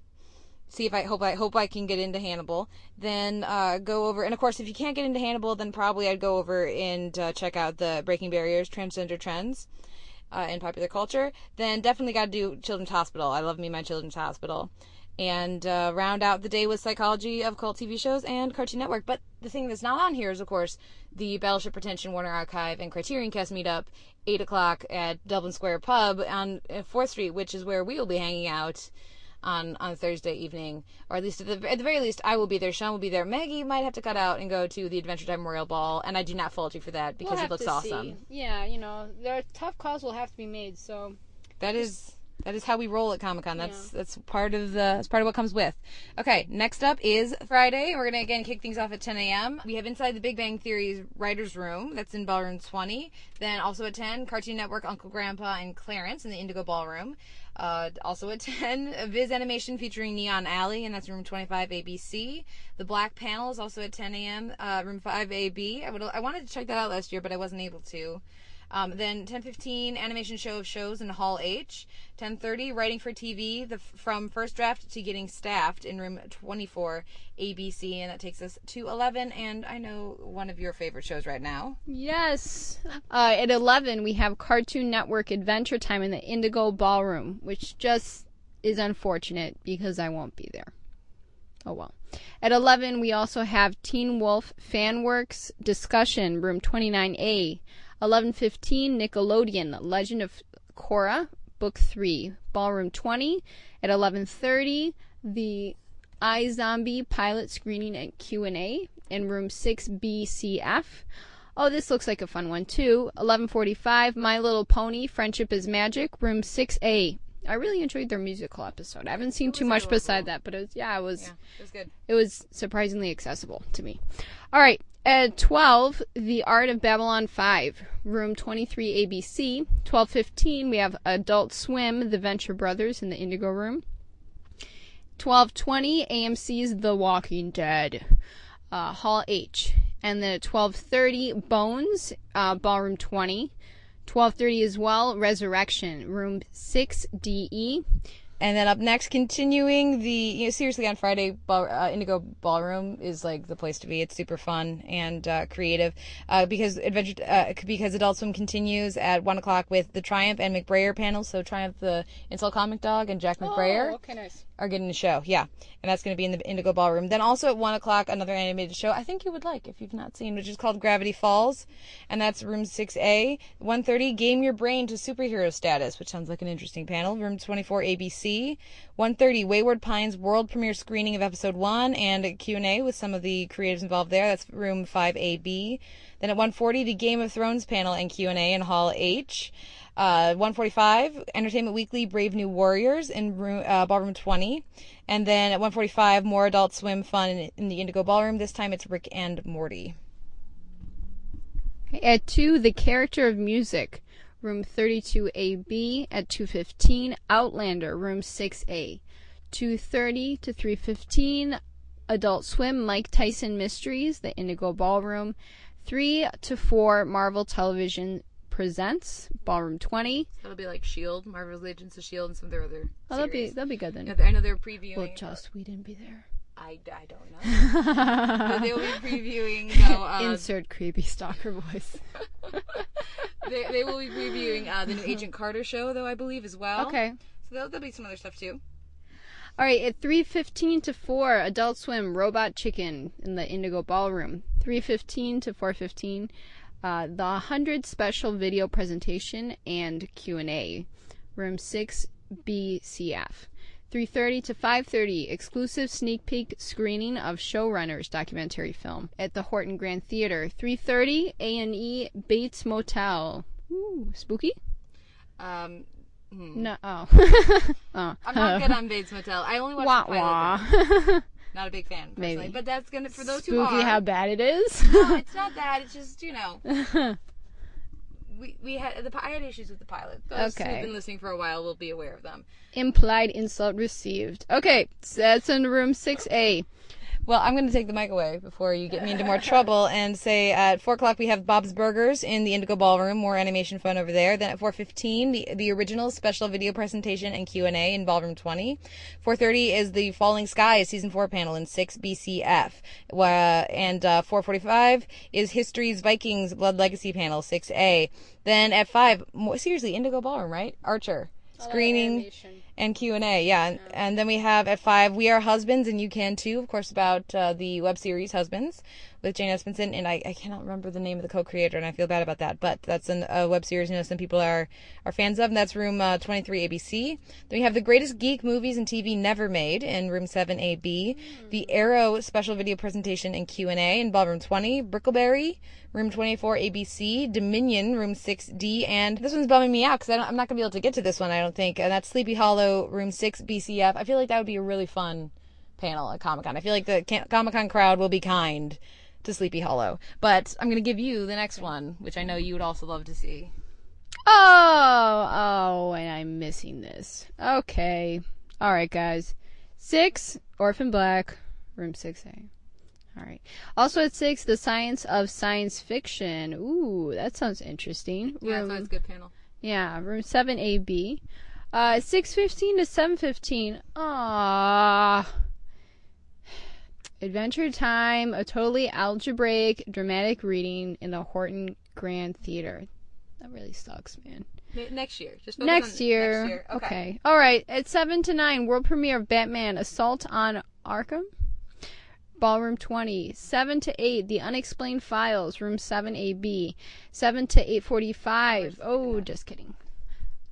see if i hope i hope i can get into hannibal. Then uh, go over and of course if you can't get into hannibal then probably i'd go over and uh, check out the breaking barriers transgender trends uh, in popular culture. Then definitely got to do children's hospital. I love me my children's hospital. And uh, round out the day with psychology of cult TV shows and Cartoon Network. But the thing that's not on here is, of course, the Battleship Pretension Warner Archive and Criterion Cast meetup, eight o'clock at Dublin Square Pub on uh, Fourth Street, which is where we will be hanging out on on Thursday evening, or at least at the, at the very least, I will be there. Sean will be there. Maggie might have to cut out and go to the Adventure Time Memorial Ball, and I do not fault you for that because We'll it looks awesome. see. Yeah, you know, there are tough calls will have to be made. So That is that is how we roll at Comic Con. That's that's part of the that's part of what comes with. Okay, next up is Friday. We're gonna again kick things off at 10 a.m. We have Inside the Big Bang Theory's writers' room. That's in Ballroom 20. Then also at 10, Cartoon Network, Uncle Grandpa, and Clarence in the Indigo Ballroom. Uh, also at 10, Viz Animation featuring Neon Alley, and that's room 25 ABC. The Black Panel is also at 10 a.m. Uh, room 5 AB. I would I wanted to check that out last year, but I wasn't able to. Um, then 10:15 animation show of shows in Hall H. 10:30 writing for TV the from first draft to getting staffed in room 24 ABC and that takes us to 11 and I know one of your favorite shows right now. Yes. Uh, at 11, we have Cartoon Network Adventure Time in the Indigo Ballroom, which just is unfortunate because I won't be there. Oh well. At 11, we also have Teen Wolf Fanworks Discussion, room 29A. 11:15, Nickelodeon Legend of Korra, book 3, ballroom 20. At 11:30, the iZombie pilot screening and Q&A in room 6BCF. Oh, this looks like a fun one too. 11:45, My Little Pony: Friendship is Magic, room 6A. I really enjoyed their musical episode. I haven't seen too much beside that, but it was yeah, it was It was good. it was surprisingly accessible to me. All right, at 12, The Art of Babylon 5, room 23 ABC. 12:15, we have Adult Swim, The Venture Brothers in the Indigo Room. 12:20, AMC's The Walking Dead, uh, Hall H. And then at 12:30, Bones, uh, Ballroom 20. 12:30 as well, Resurrection, room 6DE. And then up next, continuing the you know seriously on Friday, ball, uh, Indigo Ballroom is like the place to be. It's super fun and uh, creative uh, because adventure uh, because Adult Swim continues at one o'clock with the Triumph and McBrayer panels. So Triumph, the Insult Comic Dog, and Jack McBrayer Oh, okay, nice. Are getting a show. Yeah, and that's going to be in the Indigo Ballroom. Then also at one o'clock, another animated show I think you would like if you've not seen, which is called Gravity Falls, and that's room six A. One thirty, Game Your Brain to Superhero Status, which sounds like an interesting panel. Room twenty four ABC. One thirty, Wayward Pines world premiere screening of episode one and Q&A with some of the creatives involved there. That's room five AB. Then at one forty, the Game of Thrones panel and Q and A in Hall H. Uh, 145, Entertainment Weekly, Brave New Warriors in room, uh, Ballroom 20. And then at 145, more Adult Swim fun in, in the Indigo Ballroom. This time it's Rick and Morty. At 2, The Character of Music, room 32AB. At 2.15, Outlander, room 6A. 2.30 to 3.15, Adult Swim, Mike Tyson Mysteries, The Indigo Ballroom. 3 to 4, Marvel Television Presents, Ballroom 20. That'll be like Shield, Marvel's Agents of Shield, and some of their other. Oh, that'll be, that'll be good then. I know they're previewing. Will Joss Whedon be there? I, I don't know. but they'll be previewing. Uh, Insert creepy stalker voice. they, they will be previewing uh, the new Agent Carter show, though I believe as well. Okay. So there'll, there'll be some other stuff too. All right, at 3:15 to 4, Adult Swim Robot Chicken in the Indigo Ballroom. 3:15 to 4:15, uh, the 100 special video presentation and Q&A. Room 6BCF. 3:30 to 5:30, exclusive sneak peek screening of Showrunners documentary film at the Horton Grand Theater. 3:30 A&E Bates Motel. Ooh, spooky? Um, hmm. No. Oh. oh. I'm not good on Bates Motel. I only watched Wah, the pilot. wah. Not a big fan, personally. Maybe. But that's gonna for those who Spooky are. how bad it is. no, it's not that. It's just you know. We we had the I had issues with the pilot. Those Okay. who've been listening for a while will be aware of them. Implied insult received. Okay, that's in room 6A. Well, I'm going to take the mic away before you get me into more trouble and say at four o'clock we have Bob's Burgers in the Indigo Ballroom, more animation fun over there. Then at four fifteen, the the original special video presentation and Q and A in Ballroom twenty. Four thirty is the Falling Skies season four panel in six BCF, uh, and uh, four forty five is History's Vikings Blood Legacy panel six A. Then at five, more, seriously, Indigo Ballroom, right? Archer screening and Q and A, yeah. And, and then we have at five, We Are Husbands, and you can too, of course, about uh, the web series Husbands with Jane Espenson, and I, I cannot remember the name of the co-creator, and I feel bad about that, but that's an, a web series you know some people are are fans of, and that's room uh, 23 ABC. Then we have the greatest geek movies and TV never made in room 7 AB, the Arrow special video presentation and Q and A in ballroom 20, Brickleberry. Room 24 ABC, Dominion, room 6D, and this one's bumming me out because I'm not going to be able to get to this one, I don't think. And that's Sleepy Hollow, room 6 BCF. I feel like that would be a really fun panel at Comic Con. I feel like the Comic Con crowd will be kind to Sleepy Hollow. But I'm going to give you the next one, which I know you would also love to see. Oh, oh, and I'm missing this. Okay. All right, guys. Six, Orphan Black, room 6A. All right. Also at six, The Science of Science Fiction. Ooh, that sounds interesting. Yeah, Room- that's always a good panel. Yeah, room 7AB. Uh, 615 to 715. Ah. Adventure Time, a totally algebraic dramatic reading in the Horton Grand Theater. That really sucks, man. Next year. Just Next year. Next year. Okay. All right. At 7 to 9, world premiere of Batman Assault on Arkham. Ballroom 20. 7 to 8, The Unexplained Files, room 7AB. 7 to 845. Oh, just kidding.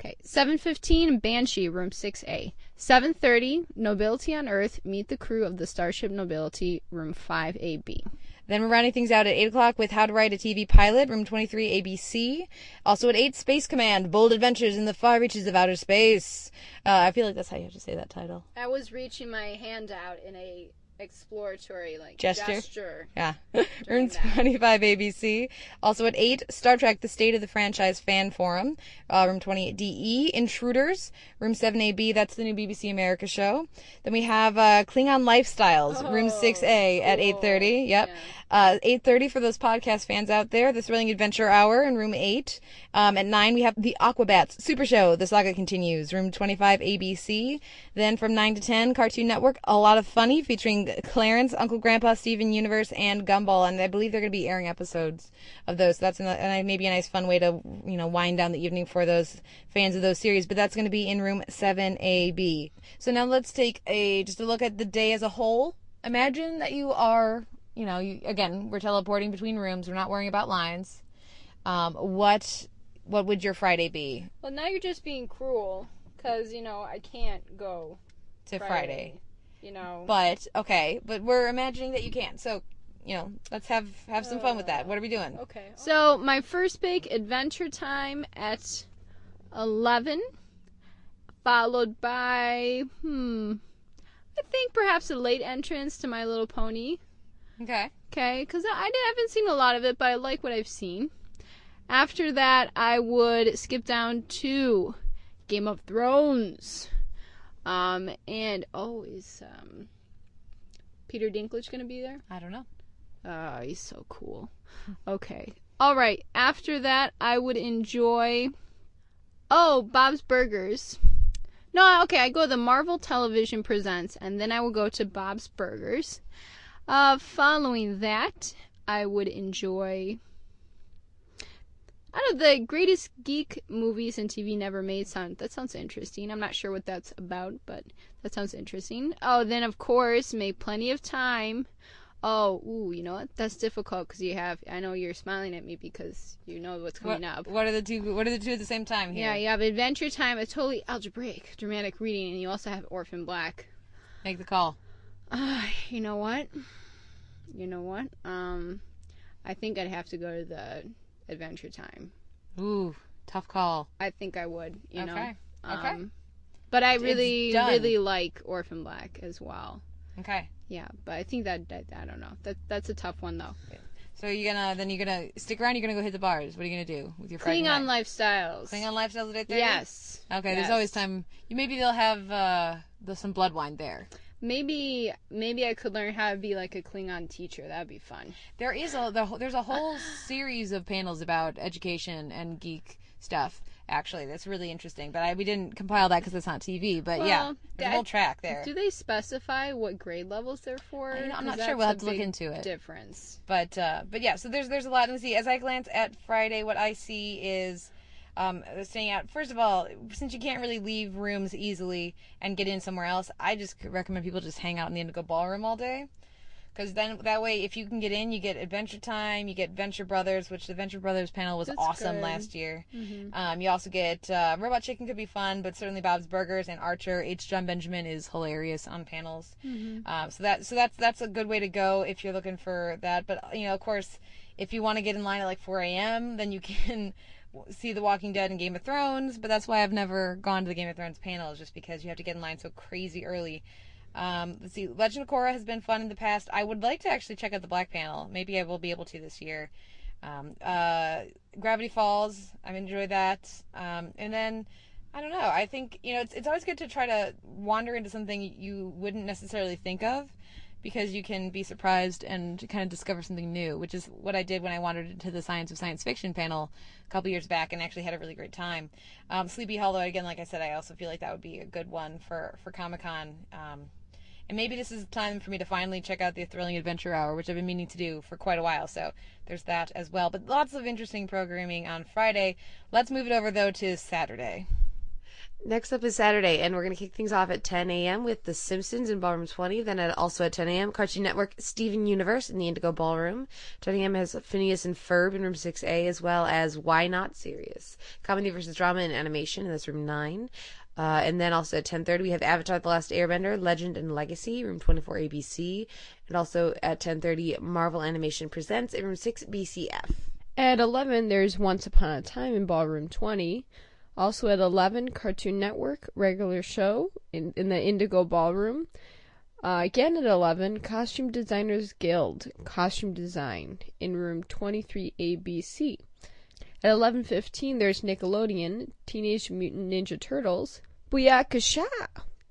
Okay. 715, Banshee, room 6A. 730, Nobility on Earth, Meet the Crew of the Starship Nobility, room 5AB. Then we're rounding things out at 8 o'clock with How to Write a TV Pilot, room 23 ABC. Also at 8, Space Command, Bold Adventures in the Far Reaches of Outer Space. Uh, I feel like that's how you have to say that title. I was reaching my hand out in a exploratory like Gesture? Yeah. Room 25 ABC. Also at 8, Star Trek The State of the Franchise Fan Forum. Uh, room 28 DE, Intruders. Room 7AB, that's the new BBC America show. Then we have uh, Klingon Lifestyles, room 6A at 8.30. Yep. Uh, 8.30 for those podcast fans out there, The Thrilling Adventure Hour in room 8. Um, at 9, we have The Aquabats Super Show, The Saga Continues, room 25 ABC. Then from 9 to 10, Cartoon Network, A Lot of Funny, featuring Clarence, Uncle Grandpa, Steven Universe, and Gumball. And I believe they're going to be airing episodes of those. So that's an, and maybe a nice fun way to, you know, wind down the evening for those fans of those series. But that's going to be in room 7AB. So now let's take a, just a look at the day as a whole. Imagine that you are, you know, you, again, we're teleporting between rooms. We're not worrying about lines. Um, what, what would your Friday be? Well, now you're just being cruel because you know I can't go To Friday. You know, But okay, but we're imagining that you can. So, you know, let's have have some fun with that. What are we doing? Okay. So my first big adventure time at eleven, followed by hmm, I think perhaps a late entrance to My Little Pony. Okay. Okay, because I, I haven't seen a lot of it, but I like what I've seen. After that, I would skip down to Game of Thrones. Um, and oh, is um, Peter Dinklage gonna be there? I don't know. Oh, he's so cool. Okay. All right. After that, I would enjoy. Oh, Bob's Burgers. No, okay. I go to the Marvel Television Presents, and then I will go to Bob's Burgers. Uh, following that, I would enjoy. I don't know, the greatest geek movies and TV never made sound that sounds interesting. I'm not sure what that's about, but that sounds interesting. Oh, then of course, make plenty of time. Oh, ooh, you know what? That's difficult because you have. I know you're smiling at me because you know what's coming What, up. what are the two? What are the two at the same time here? Yeah, you have Adventure Time, a totally algebraic, dramatic reading, and you also have Orphan Black. Make the call. Uh, you know what? You know what? Um, I think I'd have to go to the Adventure Time. Ooh, tough call. I think I would. You know. Okay. Okay. Um, but I really, really like Orphan Black as well. Okay. Yeah, but I think that, that I don't know. That that's a tough one though. So you're gonna then you're gonna stick around. You're gonna go hit the bars. What are you gonna do with your Friday Klingon night? lifestyles. Klingon lifestyles at eight thirty. Yes. Okay. There's always time. You maybe they'll have uh, the, some blood wine there. Maybe maybe I could learn how to be like a Klingon teacher. That'd be fun. There is a the, there's a whole series of panels about education and geek stuff. Actually, that's really interesting. But I, we didn't compile that because it's on TV. But yeah, Well, there's a whole track there. Do they specify what grade levels they're for? I- I'm 'Cause not sure. We'll have to look into it. Difference. But uh, but yeah, so there's there's a lot. Let me see. As I glance at Friday, what I see is um, staying out. First of all, since you can't really leave rooms easily and get in somewhere else, I just recommend people just hang out in the Indigo Ballroom all day. Because then that way, if you can get in, you get Adventure Time, you get Venture Brothers, which the Venture Brothers panel was That's awesome good. last year. Mhm. Um, you also get uh, Robot Chicken could be fun, but certainly Bob's Burgers and Archer. H. John Benjamin is hilarious on panels. Mhm. Um, so that so that's that's a good way to go if you're looking for that. But you know, of course, if you want to get in line at like 4 a.m., then you can see The Walking Dead and Game of Thrones. But that's why I've never gone to the Game of Thrones panels, just because you have to get in line so crazy early. Um, let's see, Legend of Korra has been fun in the past. I would like to actually check out the Black panel. Maybe I will be able to this year. Um, uh, Gravity Falls, I've enjoyed that. Um, and then I don't know. I think you know it's it's always good to try to wander into something you wouldn't necessarily think of, because you can be surprised and kind of discover something new, which is what I did when I wandered into the Science of Science Fiction panel a couple years back and actually had a really great time. Um, Sleepy Hollow, again, like I said, I also feel like that would be a good one for for Comic Con. Um, and maybe this is time for me to finally check out the Thrilling Adventure Hour, which I've been meaning to do for quite a while. So there's that as well. But lots of interesting programming on Friday. Let's move it over though to Saturday. Next up is Saturday, and we're going to kick things off at 10 a.m. with The Simpsons in Ballroom 20. Then at, also at 10 a.m., Cartoon Network Steven Universe in the Indigo Ballroom. 10 a.m. has Phineas and Ferb in Room 6A, as well as Why Not Serious? Comedy versus Drama and Animation, and that's Room 9. Uh, and then also at 10.30, we have Avatar The Last Airbender, Legend and Legacy, Room 24 ABC. And also at 10.30, Marvel Animation Presents in Room 6 BCF. At 11, there's Once Upon a Time in Ballroom 20. Also at 11, Cartoon Network, regular show in, in the Indigo Ballroom. Uh, again at 11, Costume Designers Guild, Costume Design in room 23ABC. At 11:15, there's Nickelodeon, Teenage Mutant Ninja Turtles, Booyakasha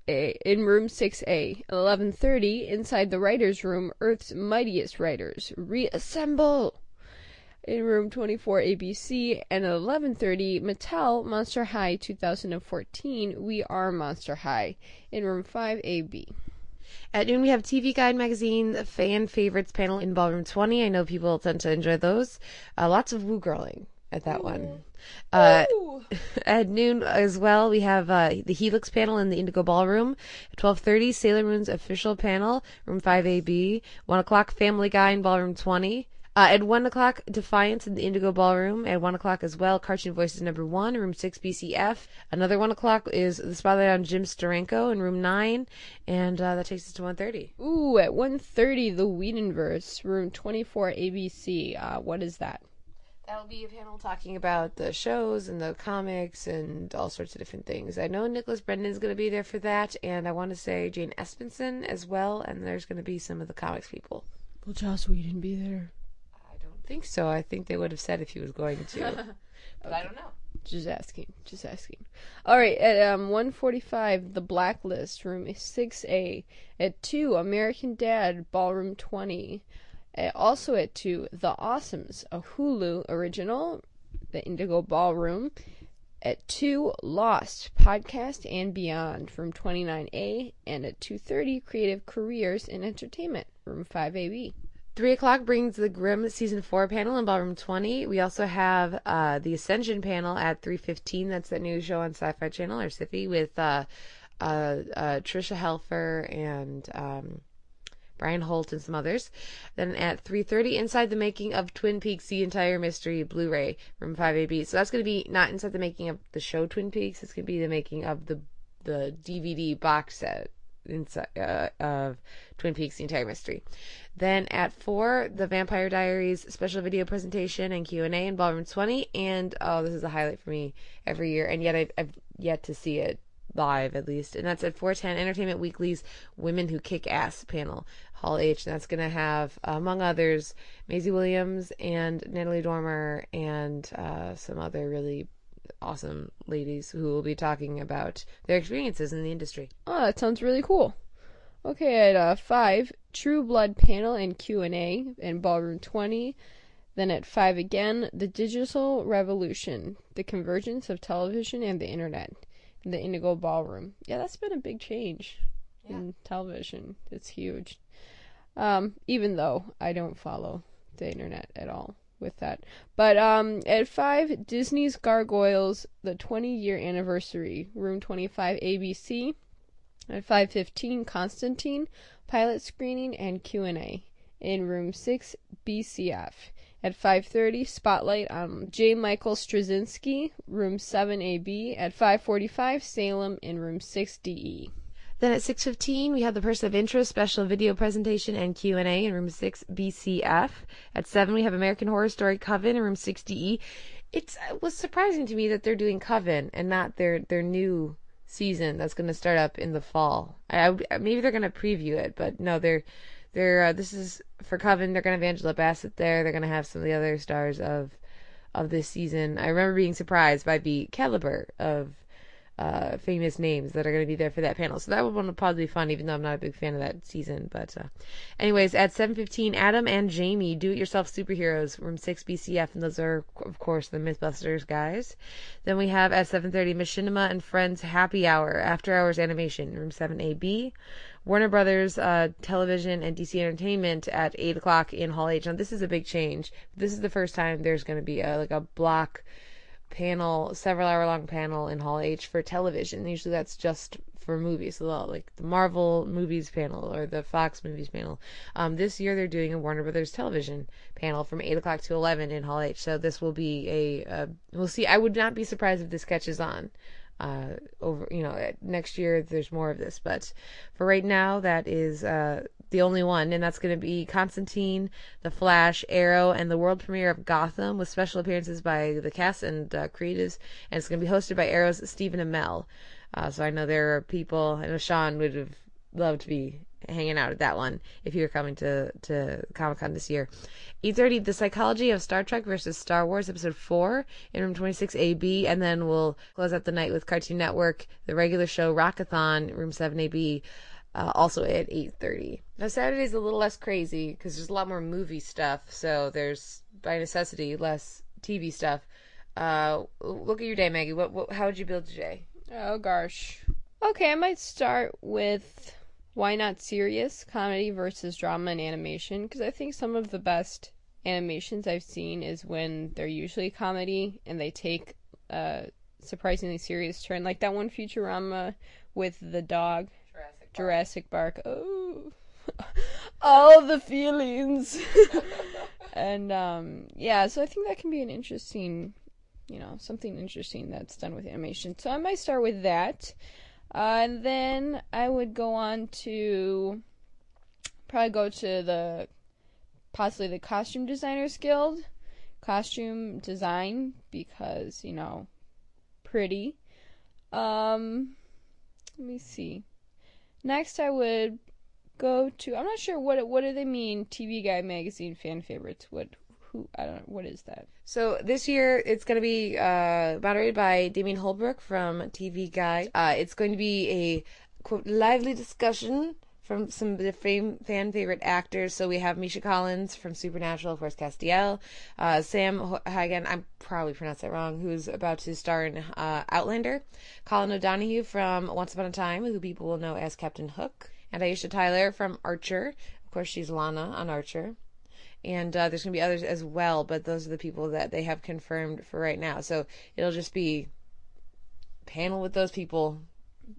eh, in room 6A. At 11:30, inside the writers' room, Earth's Mightiest Writers, Reassemble in room 24 ABC and at 11:30 Mattel Monster High 2014 We Are Monster High in room 5AB. At noon, we have TV Guide magazine fan favorites panel in Ballroom 20. I know people tend to enjoy those. Uh, lots of woo girling at that one. Uh, at noon as well, we have uh, the Helix panel in the Indigo Ballroom. At 12:30, Sailor Moon's official panel, room 5AB. One o'clock, Family Guy in Ballroom 20. Uh, at 1 o'clock, Defiance in the Indigo Ballroom. At 1 o'clock as well, Cartoon Voices number 1, room 6 BCF. Another 1 o'clock is the spotlight on Jim Steranko in room 9. And uh, that takes us to 1.30. Ooh, at 1:30 The Whedonverse, room 24 ABC. Uh, what is that? That'll be a panel talking about the shows and the comics and all sorts of different things. I know Nicholas Brendon's going to be there for that, and I want to say Jane Espenson as well, and there's going to be some of the comics people. Will Joss Whedon be there? I think so. I think they would have said if he was going to. but I don't know. Just asking. Just asking. All right, at um 145, The Blacklist, room 6A. At 2, American Dad, ballroom 20. At, also at 2, The Awesomes, a Hulu original, the Indigo Ballroom. At 2, Lost, podcast and beyond, room 29A. And at 2.30, Creative Careers in Entertainment, room 5AB. Three o'clock brings the Grimm season four panel in ballroom twenty. We also have uh, the Ascension panel at three fifteen. That's that new show on Sci-Fi Channel or Sci-Fi with uh, uh, uh, Tricia Helfer and um, Brian Holt and some others. Then at three thirty, inside the making of Twin Peaks: The Entire Mystery Blu-ray from five AB. So that's going to be not inside the making of the show Twin Peaks. It's going to be the making of the the DVD box set inside uh, of Twin Peaks: The Entire Mystery. Then at four, the Vampire Diaries special video presentation and Q and A in Ballroom 20. And oh, this is a highlight for me every year, and yet I've, I've yet to see it live at least. And that's at 410 Entertainment Weekly's Women Who Kick Ass panel, Hall H. And that's going to have, among others, Maisie Williams and Natalie Dormer and uh, some other really awesome ladies who will be talking about their experiences in the industry. Oh, that sounds really cool. Okay, at uh, five, True Blood panel and Q and A in Ballroom 20. Then at five again, the Digital Revolution, the convergence of television and the internet, in the Indigo Ballroom. Yeah, that's been a big change in television. It's huge. Um, even though I don't follow the internet at all with that. But um, at five, Disney's Gargoyles, the 20 year anniversary, room 25 ABC. At 5:15, Constantine pilot screening and Q&A in room 6 BCF. At 5:30, spotlight on J. Michael Straczynski, room 7AB. At 5:45, Salem in room 6DE. Then at 6:15 we have the person of interest special video presentation and Q&A in room 6 BCF. At 7 we have American Horror Story Coven in room 60E. It's it was surprising to me that they're doing Coven and not their their new season that's going to start up in the fall. I, I maybe they're going to preview it, but no, they're they're uh, this is for Coven. They're going to have Angela Bassett there. They're going to have some of the other stars of of this season. I remember being surprised by the caliber of uh, famous names that are going to be there for that panel. So that would one will probably be fun, even though I'm not a big fan of that season. But, uh, anyways, at 7:15, Adam and Jamie, do-it-yourself superheroes, room six BCF, and those are, of course, the MythBusters guys. Then we have at 7:30, Machinima and Friends Happy Hour, After Hours Animation, room 7AB. Warner Brothers uh, Television and DC Entertainment at 8 o'clock in Hall H. Now, this is a big change. This is the first time there's going to be a, like a block panel, several hour long panel in Hall H for television. Usually that's just for movies, so like the Marvel movies panel or the Fox movies panel. Um, this year they're doing a Warner Brothers television panel from 8 o'clock to 11 in Hall H. So this will be a, uh, we'll see. I would not be surprised if this catches on. Uh, over, you know, next year there's more of this, but for right now, that is uh, the only one, and that's going to be Constantine, The Flash, Arrow, and the world premiere of Gotham with special appearances by the cast and uh, creatives, and it's going to be hosted by Arrow's Stephen Amell. Uh, so I know there are people. I know Sean would have loved to be hanging out at that one if you were coming to to Comic Con this year. 8:30, The Psychology of Star Trek versus Star Wars, Episode 4 in Room 26 AB, and then we'll close out the night with Cartoon Network, the regular show Rockathon, Room 7 AB. Uh, also at 8.30 now saturday's a little less crazy because there's a lot more movie stuff so there's by necessity less tv stuff. Uh, look at your day maggie. What, what how would you build today Oh gosh. Okay, I might start with why not serious comedy versus drama and animation? Because I think some of the best animations I've seen is when they're usually comedy and they take a surprisingly serious turn, like that one Futurama with the dog. Jurassic Park. Oh, all the feelings. and um, yeah, so I think that can be an interesting, you know, something interesting that's done with animation. So I might start with that, uh, and then I would go on to probably go to the possibly the Costume Designers Guild, costume design because you know, pretty. Um, let me see. Next, I would go to. I'm not sure what what do they mean. TV Guide magazine fan favorites. What who I don't what is that. So this year it's going to be uh, moderated by Damian Holbrook from TV Guide. Uh, it's going to be a quote lively discussion from some of the fam- fan favorite actors. So we have Misha Collins from Supernatural, of course, Castiel, uh, Sam Hagen, I'm probably pronounced that wrong, who's about to star in uh, Outlander, Colin O'Donoghue from Once Upon a Time, who people will know as Captain Hook, and Aisha Tyler from Archer. Of course, she's Lana on Archer. And uh, there's going to be others as well, but those are the people that they have confirmed for right now. So it'll just be panel with those people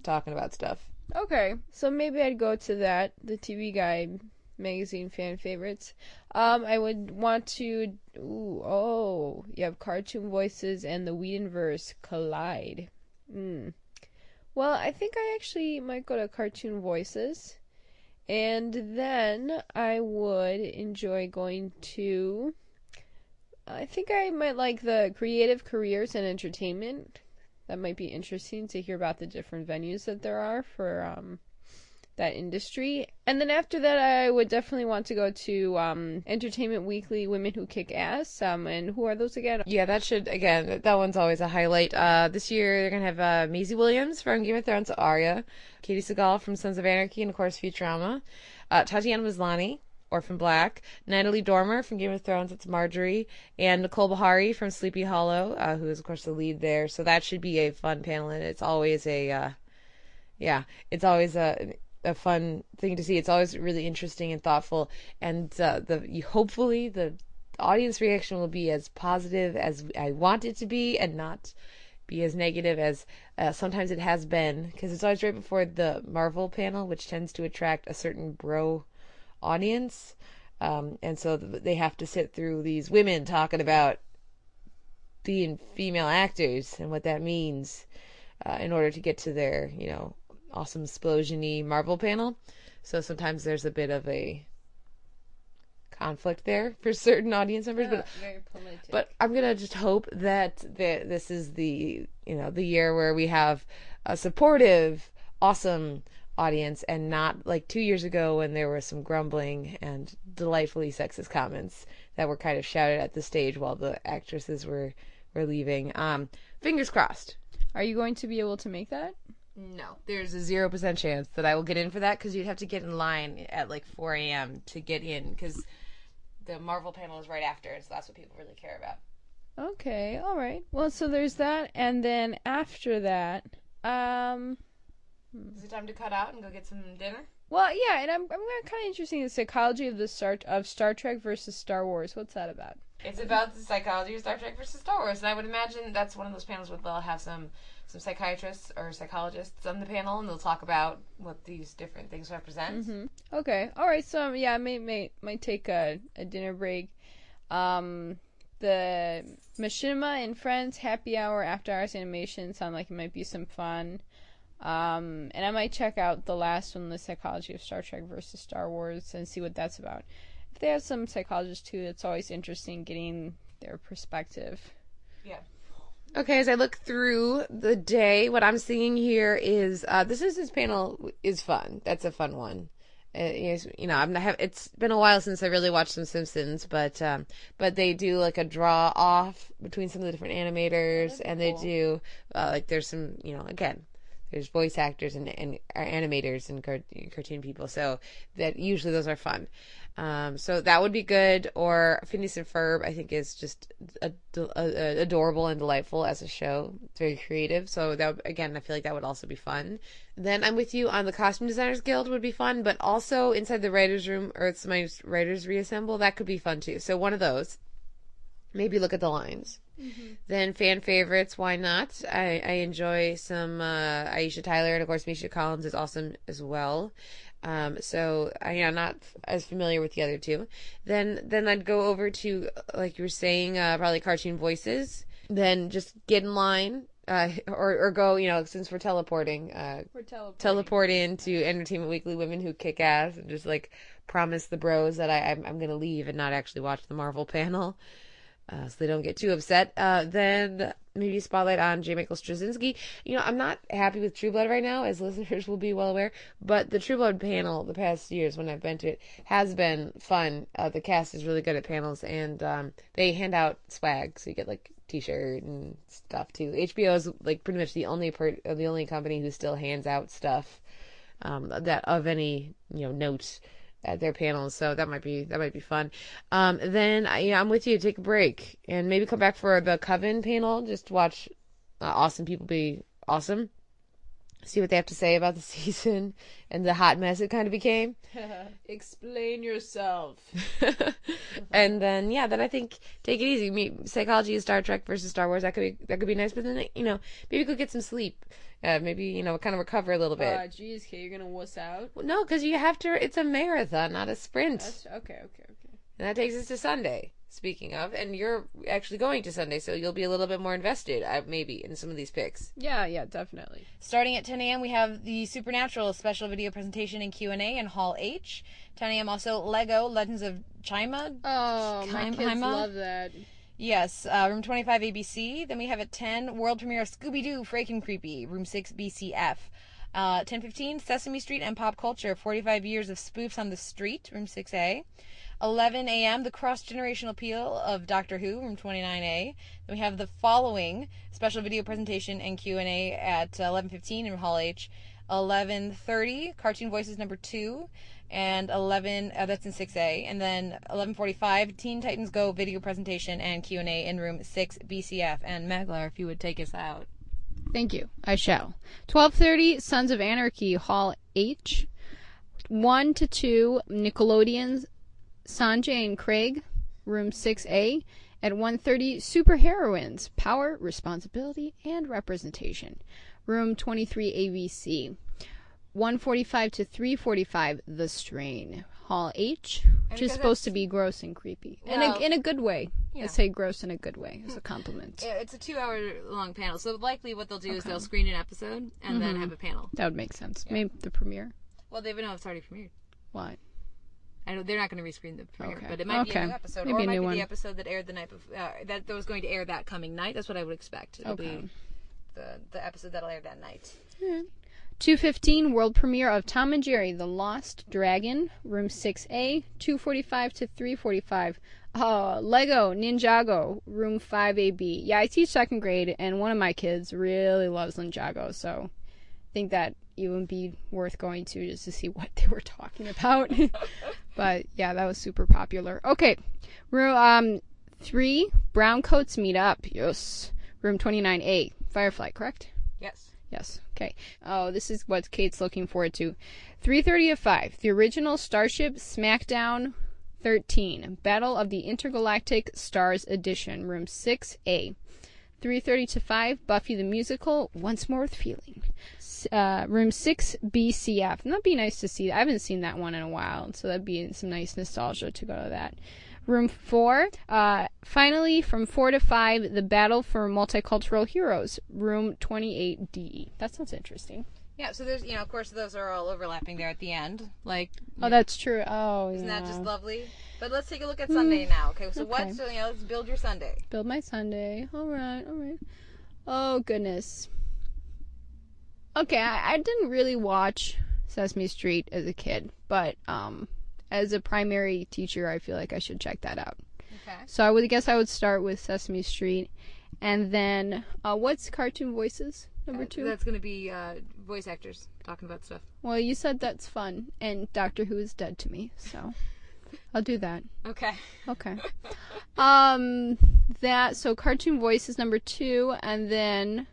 talking about stuff. Okay, so maybe I'd go to that, the TV Guide magazine fan favorites. Um, I would want to. Ooh, oh, you have cartoon voices and the Whedonverse collide. Hmm. Well, I think I actually might go to cartoon voices, and then I would enjoy going to. I think I might like the creative careers and entertainment that might be interesting to hear about the different venues that there are for um, that industry. And then after that, I would definitely want to go to um, Entertainment Weekly Women Who Kick Ass. Um, and who are those again? Yeah, that should again. that- one's always a highlight. Uh, this year they're gonna have uh, Maisie Williams from Game of Thrones, Arya, Katey Sagal from Sons of Anarchy, and of course Futurama, uh, Tatiana Maslany, Orphan Black, Natalie Dormer from Game of Thrones, it's Margaery, and Nicole Beharie from Sleepy Hollow, uh, who is of course the lead there. So that should be a fun panel, and it's always a, uh, yeah, it's always a a fun thing to see. It's always really interesting and thoughtful, and uh, the hopefully the audience reaction will be as positive as I want it to be, and not be as negative as uh, sometimes it has been, because it's always right before the Marvel panel, which tends to attract a certain bro audience, um, and so they have to sit through these women talking about being female actors and what that means uh, in order to get to their, you know, awesome explosion-y Marvel panel. So sometimes there's a bit of a conflict there for certain audience members, but very but I'm gonna just hope that the, this is the you know the year where we have a supportive, awesome audience, and not like two years ago when there was some grumbling and delightfully sexist comments that were kind of shouted at the stage while the actresses were were leaving. Um, fingers crossed. Are you going to be able to make that? No, there's a zero percent chance that I will get in for that because you'd have to get in line at like 4 a.m. to get in because the Marvel panel is right after, so that's what people really care about. Okay, all right. Well, so there's that, and then after that, um, Is it time to cut out and go get some dinner? well, yeah, and I'm I'm kind of interested in the psychology of the Star of Star Trek versus Star Wars. What's that about? It's about the psychology of Star Trek versus Star Wars, and I would imagine that's one of those panels where they'll have some some psychiatrists or psychologists on the panel, and they'll talk about what these different things represent. hmm Okay, all right. So um, yeah, I may may might take a, a dinner break. Um, the Machinima and Friends Happy Hour After Hours animation sound like it might be some fun. Um, and I might check out the last one, the psychology of Star Trek versus Star Wars, and see what that's about. If they have some psychologists too, it's always interesting getting their perspective. Yeah. Okay, as I look through the day, what I'm seeing here is uh, Is this panel is fun. That's a fun one. Uh, is- you know, I'm not have, it's been a while since I really watched some Simpsons, but um, but they do like a draw off between some of the different animators, and they do uh, like there's some you know again there's voice actors and, and animators and cartoon people, so that usually those are fun. Um, so that would be good. Or Phineas and Ferb, I think, is just ad- ad- adorable and delightful as a show. It's very creative. So that again, I feel like that would also be fun. Then I'm with you on the Costume Designers Guild would be fun, but also inside the writers' room, Earth's Mightiest Writers Reassemble, that could be fun too. So one of those. Maybe look at the lines. Then fan favorites, why not? I, I enjoy some uh, Aisha Tyler and of course Misha Collins is awesome as well. Um, so I am not as familiar with the other two. Then then I'd go over to like you were saying, uh, probably cartoon voices. Then just get in line. Uh, or, or go, you know, since we're teleporting, uh, We're teleporting. teleport into Entertainment Weekly Women Who Kick Ass and just like promise the bros that I, I'm, I'm gonna leave and not actually watch the Marvel panel. Uh, so they don't get too upset. Uh, then maybe spotlight on J. Michael Straczynski. You know, I'm not happy with True Blood right now, as listeners will be well aware. But the True Blood panel, the past years when I've been to it, has been fun. Uh, the cast is really good at panels, and um, they hand out swag, so you get like T-shirt and stuff too. HBO is like pretty much the only part, uh, the only company who still hands out stuff um, that of any you know note at their panels. So that might be that might be fun. Um, then I, yeah, I'm with you. Take a break and maybe come back for the Coven panel. Just watch uh, awesome people be awesome. See what they have to say about the season and the hot mess it kind of became. Explain yourself. and then yeah, then I think take it easy. Meet psychology is Star Trek versus Star Wars. That could be that could be nice. But then you know maybe go get some sleep. Uh, maybe you know kind of recover a little bit. Uh, geez, Kay, you're gonna wuss out. Well, no, because you have to. It's a marathon, not a sprint. That's, okay, okay, okay. And that takes us to Sunday. Speaking of, and you're actually going to Sunday, so you'll be a little bit more invested, uh, maybe, in some of these picks. Yeah, yeah, definitely. Starting at 10 a.m., we have the Supernatural special video presentation and Q&A in Hall H. 10 a.m. also Lego Legends of Chima. Oh, my kids Chima? love that. Yes, uh, room 25 ABC. Then we have at 10 world premiere of Scooby Doo Frankencreepy, room 6 BCF. Uh, 10:15 Sesame Street and Pop Culture, 45 years of spoofs on the street, room 6A. 11 a.m. The cross generational appeal of Doctor Who, from 29A. Then we have the following special video presentation and Q&A at 11:15 in Hall H. 11:30 Cartoon Voices number two, and 11 uh, that's in 6A, and then 11:45 Teen Titans Go video presentation and Q&A in room 6 BCF. And Maglar, if you would take us out. Thank you. I shall. 12:30 Sons of Anarchy Hall H. 1 to 2 Nickelodeon's Sanjay and Craig room 6A at 1:30 Superheroines Power, Responsibility and Representation room 23 ABC. 145 to 345 The Strain Hall H, which is supposed to be gross and creepy. in, a, in a good way. yeah. I say gross in a good way as a compliment. It's a two-hour long panel, so likely what they'll do is Okay. they'll screen an episode and then Mhm. have a panel. That would make sense. Maybe the premiere. Well, they would know it's already premiered. Why? I don't, they're not going to rescreen the premiere, Okay. but it might be a new episode, Maybe or it might new be one. the episode that aired the night before. Uh, that that was going to air that coming night. That's what I would expect. It'll Okay. be the the episode that'll air that night. 215 world premiere of Tom and Jerry The Lost Dragon, room 6A, 245 to 345. Uh, Lego Ninjago, room 5AB. Yeah, I teach second grade, and one of my kids really loves Ninjago, so I think that it would be worth going to just to see what they were talking about. but yeah, that was super popular. Okay, room um three brown coats meet up. Yes, room 29A. Firefly, correct? Yes. Yes. Okay. Oh, this is what Kate's looking forward to. 3:30 of 5. The original Starship SmackDown 13. Battle of the Intergalactic Stars Edition, room 6A. 3:30 to 5. Buffy the Musical Once More with Feeling. Uh, room 6 BCF. And that'd be nice to see. I haven't seen that one in a while, so that'd be some nice nostalgia to go to that. Room 4. Uh, finally, from 4 to 5, The Battle for Multicultural Heroes, room 28D. That sounds interesting. Yeah. So there's you know of course those are all overlapping there at the end. Like Oh, that's true. Oh, isn't that just lovely? But let's take a look at Hmm. Sunday now. Okay. So Okay. what? So you know let's build your Sunday. Build my Sunday. All right, all right. Oh goodness. Okay, I, I didn't really watch Sesame Street as a kid, but um, as a primary teacher, I feel like I should check that out. Okay. So I would guess I would start with Sesame Street, and then uh, what's Cartoon Voices number Uh, two? That's going to be uh, voice actors talking about stuff. Well, you said that's fun, and Doctor Who is dead to me, so I'll do that. Okay. Okay. Um, that so cartoon voice is number two, and then,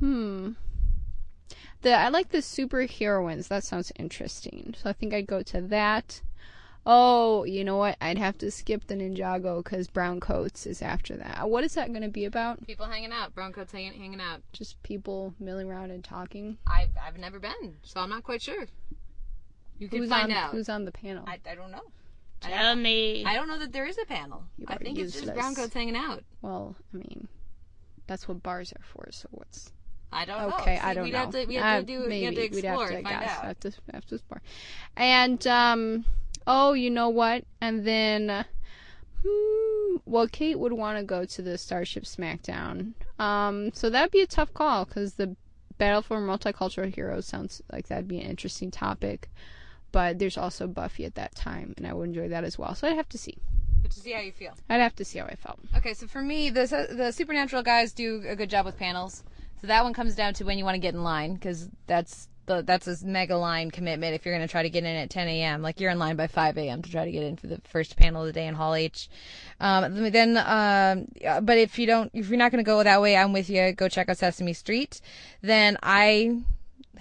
hmm, the I like the superheroines. That sounds interesting. So I think I'd go to that. Oh, you know what? I'd have to skip the Ninjago because Brown Coats is after that. What is that going to be about? People hanging out, brown coats hanging, hanging out. Just people milling around and talking. I've I've never been, so I'm not quite sure. You can who's find on, out. Who's on the panel? I, I don't know. Tell me. I don't know that there is a panel. You I are think it's just useless. brown coats hanging out. Well, I mean, that's what bars are for. So what's I don't know. okay, See, I don't we'd know. Have to, we have Uh, to do. maybe we have to explore. we'd have to and find guess. out. Have to have to explore. And um, oh, you know what? And then, hmm, well, Kate would want to go to the Starship SmackDown. Um, so that'd be a tough call because the Battle for Multicultural Heroes sounds like that'd be an interesting topic. But there's also Buffy at that time, and I would enjoy that as well. So I'd have to see. But to see how you feel. I'd have to see how I felt. Okay, so for me, the the supernatural guys do a good job with panels. So that one comes down to when you want to get in line, because that's the that's a mega line commitment. If you're going to try to get in at 10 a.m., like you're in line by 5 a.m. to try to get in for the first panel of the day in Hall H. Um, then, um, but if you don't, if you're not going to go that way, I'm with you. Go check out Sesame Street. Then I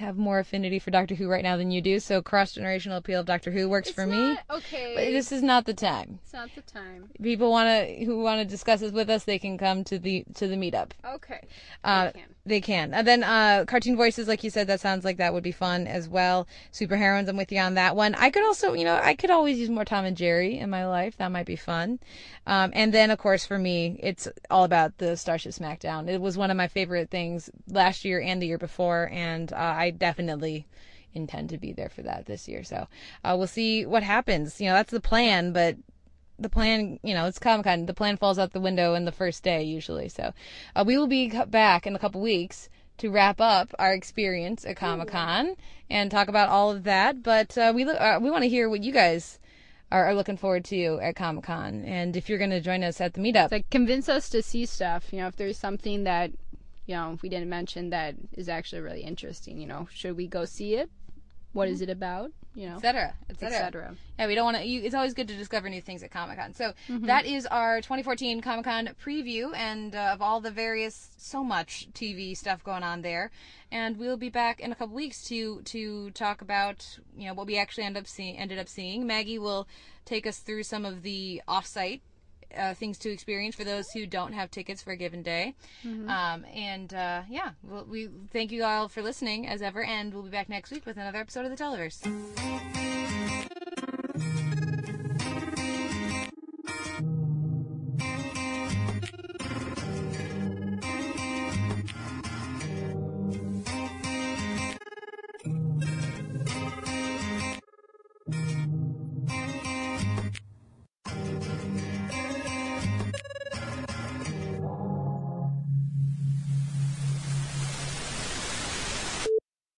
have more affinity for Doctor Who right now than you do. So cross generational appeal of Doctor Who works for me. Okay. But this is not the time. It's not the time. People want to who want to discuss this with us. They can come to the to the meetup. Okay. Uh, they can. And then uh, cartoon voices, like you said, that sounds like that would be fun as well. Super heroines, I'm with you on that one. I could also, you know, I could always use more Tom and Jerry in my life. That might be fun. Um, and then, of course, for me, it's all about the Starship SmackDown. It was one of my favorite things last year and the year before, and uh, I definitely intend to be there for that this year. So uh, we'll see what happens. You know, that's the plan, but the plan, you know, it's Comic Con. The plan falls out the window in the first day usually. So uh, we will be back in a couple weeks to wrap up our experience at Comic Con and talk about all of that. But uh, we uh, we want to hear what you guys are, are looking forward to at Comic Con, and if you're going to join us at the meetup. Like convince us to see stuff. You know, if there's something that you know we didn't mention that is actually really interesting. You know, should we go see it? What is it about? You know, etc. etc. etc. Yeah, we don't want to. It's always good to discover new things at Comic Con. So Mhm. that is our 2014 Comic Con preview, and uh, of all the various, so much TV stuff going on there. And we'll be back in a couple weeks to to talk about you know what we actually end up seeing. Ended up seeing. Maggie will take us through some of the offsite uh, things to experience for those who don't have tickets for a given day. Mm-hmm. Um, and uh, yeah, well, we thank you all for listening as ever, and we'll be back next week with another episode of the Televerse.